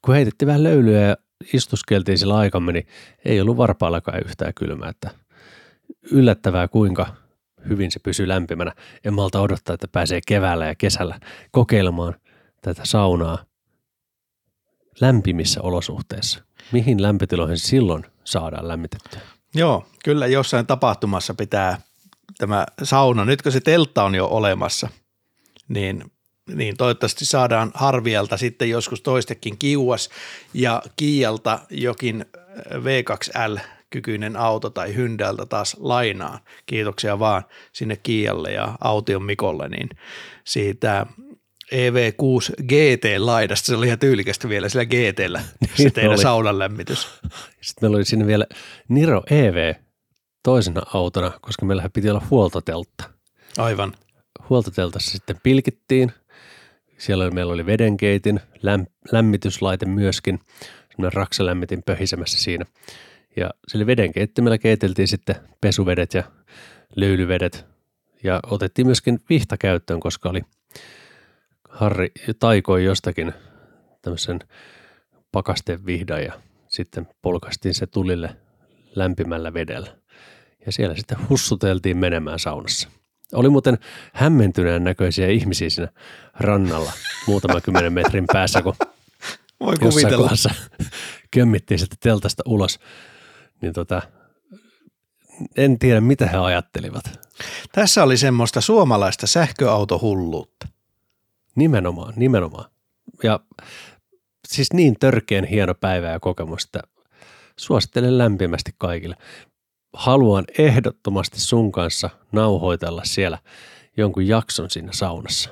kun heitettiin vähän löylyä ja istuskeltiin sillä aikamme, niin ei ollut varpaillakaan yhtään kylmää, että yllättävää kuinka hyvin se pysyy lämpimänä. En malta odottaa, että pääsee keväällä ja kesällä kokeilemaan tätä saunaa lämpimissä olosuhteissa. Mihin lämpötiloihin silloin saadaan lämmitettyä?
Joo, kyllä jossain tapahtumassa pitää tämä sauna, nyt kun se teltta on jo olemassa, niin niin toivottavasti saadaan Harvialta sitten joskus toistekin kiuas ja Kiialta jokin V2L kykyinen auto tai Hyndältä taas lainaan. Kiitoksia vaan sinne Kiialle ja Aution Mikolle, niin siitä EV6 GT-laidasta, se oli ihan tyylikästä vielä sillä GTllä, se
Niin
teidän
oli.
saunan lämmitys.
Sitten meillä oli sinne vielä Niro EV toisena autona, koska meillähän piti olla huoltoteltta.
Aivan.
Huoltoteltassa sitten pilkittiin. Siellä meillä oli vedenkeitin, läm, lämmityslaite myöskin, semmoinen raksalämmitin pöhisemässä siinä. Ja sillä vedenkeittimellä keiteltiin sitten pesuvedet ja löylyvedet ja otettiin myöskin vihta käyttöön, koska oli Harri taikoi jostakin tämmöisen pakastevihdan ja sitten polkastiin se tulille lämpimällä vedellä. Ja siellä sitten hussuteltiin menemään saunassa. Oli muuten hämmentyneen näköisiä ihmisiä siinä rannalla muutaman kymmenen metrin päässä, kun
Voi
jossain
kuvitella.
kohdassa kömmittiin sitten teltasta ulos. Niin tota, en tiedä mitä he ajattelivat.
Tässä oli semmoista suomalaista sähköautohulluutta.
Nimenomaan, nimenomaan. Ja siis niin törkeän hieno päivä ja kokemus, että suosittelen lämpimästi kaikille. Haluan ehdottomasti sun kanssa nauhoitella siellä jonkun jakson siinä saunassa.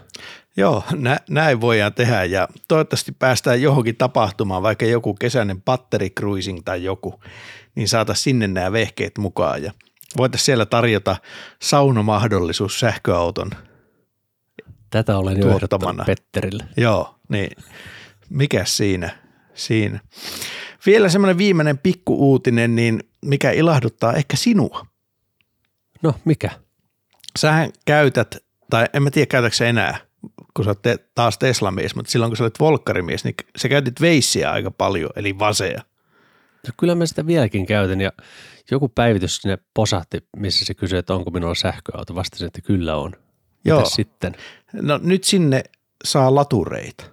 Joo, nä, näin voidaan tehdä ja toivottavasti päästään johonkin tapahtumaan, vaikka joku kesäinen battericruising tai joku, niin saata sinne nämä vehkeet mukaan ja voitaisiin siellä tarjota saunamahdollisuus sähköauton.
Tätä olen jo ehdottanut Petterille.
Joo, niin mikä siinä? siinä. Vielä semmoinen viimeinen pikkuuutinen, niin mikä ilahduttaa ehkä sinua.
No mikä?
Sähän käytät, tai en mä tiedä käytätkö sä enää, kun sä oot te, taas Tesla-mies, mutta silloin kun sä olet volkkarimies, niin sä käytit veissiä aika paljon, eli vaseja.
No, kyllä mä sitä vieläkin käytän ja joku päivitys sinne posahti, missä se kysyi, että onko minulla sähköauto. Vastasin, että kyllä on.
Joo.
Mitäs sitten?
No nyt sinne saa latureita.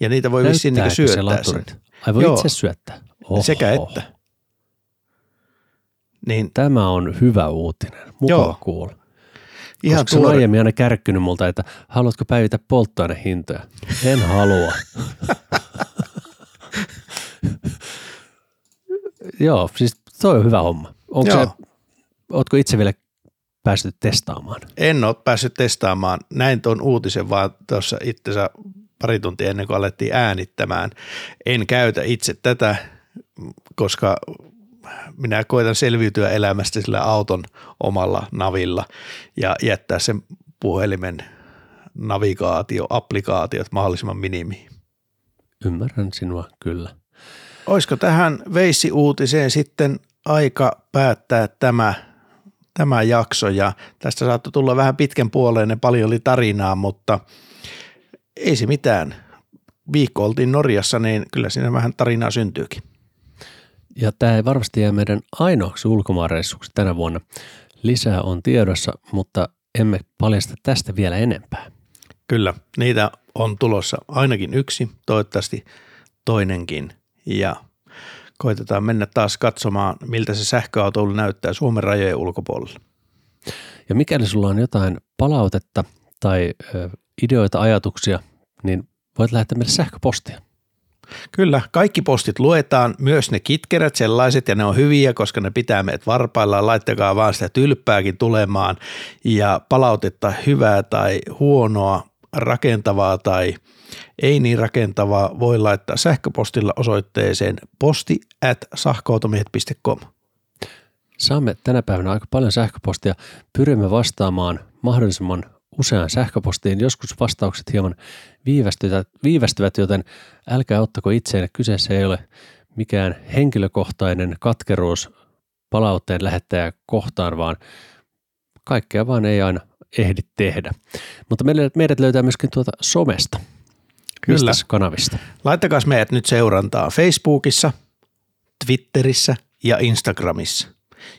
Ja niitä voi vissiin niin
se
syöttää.
laturit?
sinne.
Ai voi
Joo.
itse syöttää? Oho.
Sekä että. Niin
Tämä on hyvä uutinen. Mukava kuulla.
Ihan
Koska se on aiemmin aina kärkkynyt multa, että haluatko päivitä polttoainehintoja? En halua. Joo, siis toi on hyvä homma. Onko
Joo.
se, ootko itse vielä päässyt testaamaan?
En ole päässyt testaamaan. Näin tuon uutisen vaan tuossa itsensä pari tuntia ennen kuin alettiin äänittämään. En käytä itse tätä, koska minä koitan selviytyä elämästä sillä auton omalla navilla ja jättää sen puhelimen navigaatio, applikaatiot mahdollisimman minimiin.
Ymmärrän sinua kyllä.
Olisiko tähän veissi-uutiseen sitten aika päättää tämä, tämä jakso ja tästä saattoi tulla vähän pitkän puoleen ja paljon oli tarinaa, mutta ei se mitään. Viikko oltiin Norjassa, niin kyllä siinä vähän tarinaa syntyykin.
Ja tämä ei varmasti jää meidän ainoaksi ulkomaanreissuksi tänä vuonna. Lisää on tiedossa, mutta emme paljasta tästä vielä enempää.
Kyllä, niitä on tulossa ainakin yksi, toivottavasti toinenkin ja koitetaan mennä taas katsomaan, miltä se sähköautoilu näyttää Suomen rajojen ulkopuolella.
Ja mikäli sulla on jotain palautetta tai ideoita, ajatuksia, niin voit lähettää meille sähköpostia.
Kyllä, kaikki postit luetaan, myös ne kitkerät sellaiset, ja ne on hyviä, koska ne pitää meidät varpaillaan. Laittakaa vaan sitä tylppääkin tulemaan, ja palautetta hyvää tai huonoa, rakentavaa tai ei niin rakentavaa voi laittaa sähköpostilla osoitteeseen posti at.
Saamme tänä päivänä aika paljon sähköpostia. Pyrimme vastaamaan mahdollisimman useaan sähköpostiin. Joskus vastaukset hieman viivästyvät, viivästyvät joten älkää ottako itseenne. Kyseessä ei ole mikään henkilökohtainen katkeruus palautteen lähettäjää kohtaan, vaan kaikkea vaan ei aina ehdi tehdä. Mutta meidät, meidät löytää myöskin tuota somesta.
Kyllä.
Mistäs kanavista?
Laittakaa meidät nyt seurantaa Facebookissa, Twitterissä ja Instagramissa.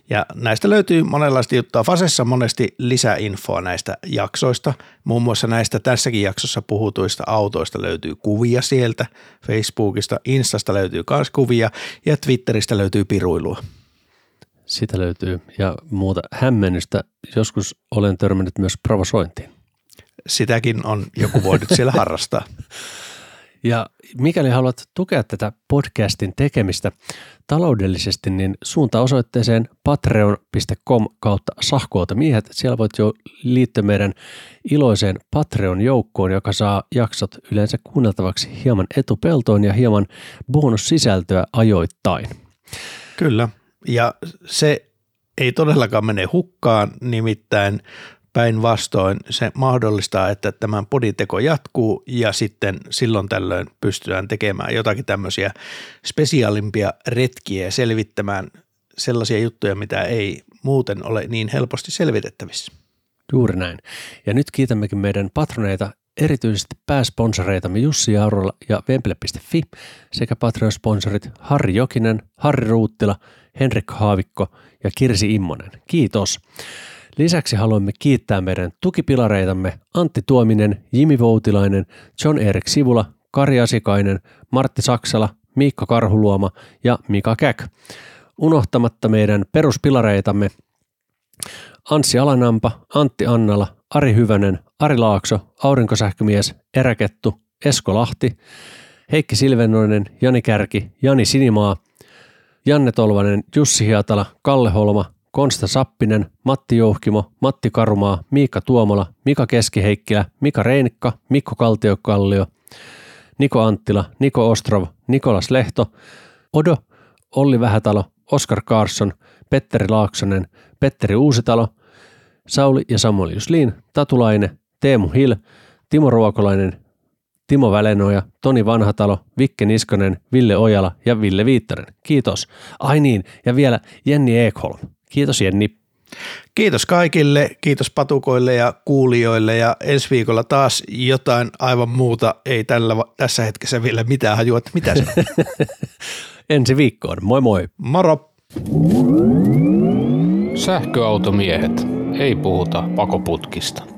Ja näistä löytyy monenlaista juttua. Fasessa monesti lisäinfoa näistä jaksoista. Muun muassa näistä tässäkin jaksossa puhutuista autoista löytyy kuvia sieltä. Facebookista, Instasta löytyy myös kuvia ja Twitteristä löytyy piruilua.
Sitä löytyy ja muuta hämmennystä. Joskus olen törmännyt myös provosointiin.
sitäkin on joku voinut siellä harrastaa.
Ja mikäli haluat tukea tätä podcastin tekemistä taloudellisesti, niin suunta osoitteeseen patreon.com kautta miehet. Siellä voit jo liittyä meidän iloiseen Patreon-joukkoon, joka saa jaksot yleensä kuunneltavaksi hieman etupeltoon ja hieman bonussisältöä ajoittain.
Kyllä, ja se ei todellakaan mene hukkaan, nimittäin Päinvastoin se mahdollistaa, että tämän poditeko jatkuu ja sitten silloin tällöin pystytään tekemään jotakin tämmöisiä spesiaalimpia retkiä selvittämään sellaisia juttuja, mitä ei muuten ole niin helposti selvitettävissä.
Juuri näin. Ja nyt kiitämmekin meidän patroneita, erityisesti pääsponsoreitamme Jussi Jaurola ja Vemple.fi sekä Patreon-sponsorit Harri Jokinen, Harri Ruuttila, Henrik Haavikko ja Kirsi Immonen. Kiitos. Lisäksi haluamme kiittää meidän tukipilareitamme Antti Tuominen, Jimi Voutilainen, John Erik Sivula, Kari Asikainen, Martti Saksala, Miikka Karhuluoma ja Mika Käk. Unohtamatta meidän peruspilareitamme Anssi Alanampa, Antti Annala, Ari Hyvänen, Ari Laakso, Aurinkosähkömies, Eräkettu, Esko Lahti, Heikki Silvennoinen, Jani Kärki, Jani Sinimaa, Janne Tolvanen, Jussi Hiatala, Kalle Holma, Konsta Sappinen, Matti Jouhkimo, Matti Karumaa, Miikka Tuomola, Mika Keskiheikkilä, Mika Reinikka, Mikko Kaltiokallio, Niko Anttila, Niko Ostrov, Nikolas Lehto, Odo, Olli Vähätalo, Oskar Karsson, Petteri Laaksonen, Petteri Uusitalo, Sauli ja Samuel Juslin, Tatulaine, Teemu Hill, Timo Ruokolainen, Timo Välenoja, Toni Vanhatalo, Vikke Niskonen, Ville Ojala ja Ville Viittanen. Kiitos. Ai niin, ja vielä Jenni Ekholm. Kiitos Jenni.
Kiitos kaikille, kiitos patukoille ja kuulijoille ja ensi viikolla taas jotain aivan muuta. Ei tällä, tässä hetkessä vielä mitään hajua, että mitä se on.
ensi viikkoon, moi moi.
Moro.
Sähköautomiehet, ei puhuta pakoputkista.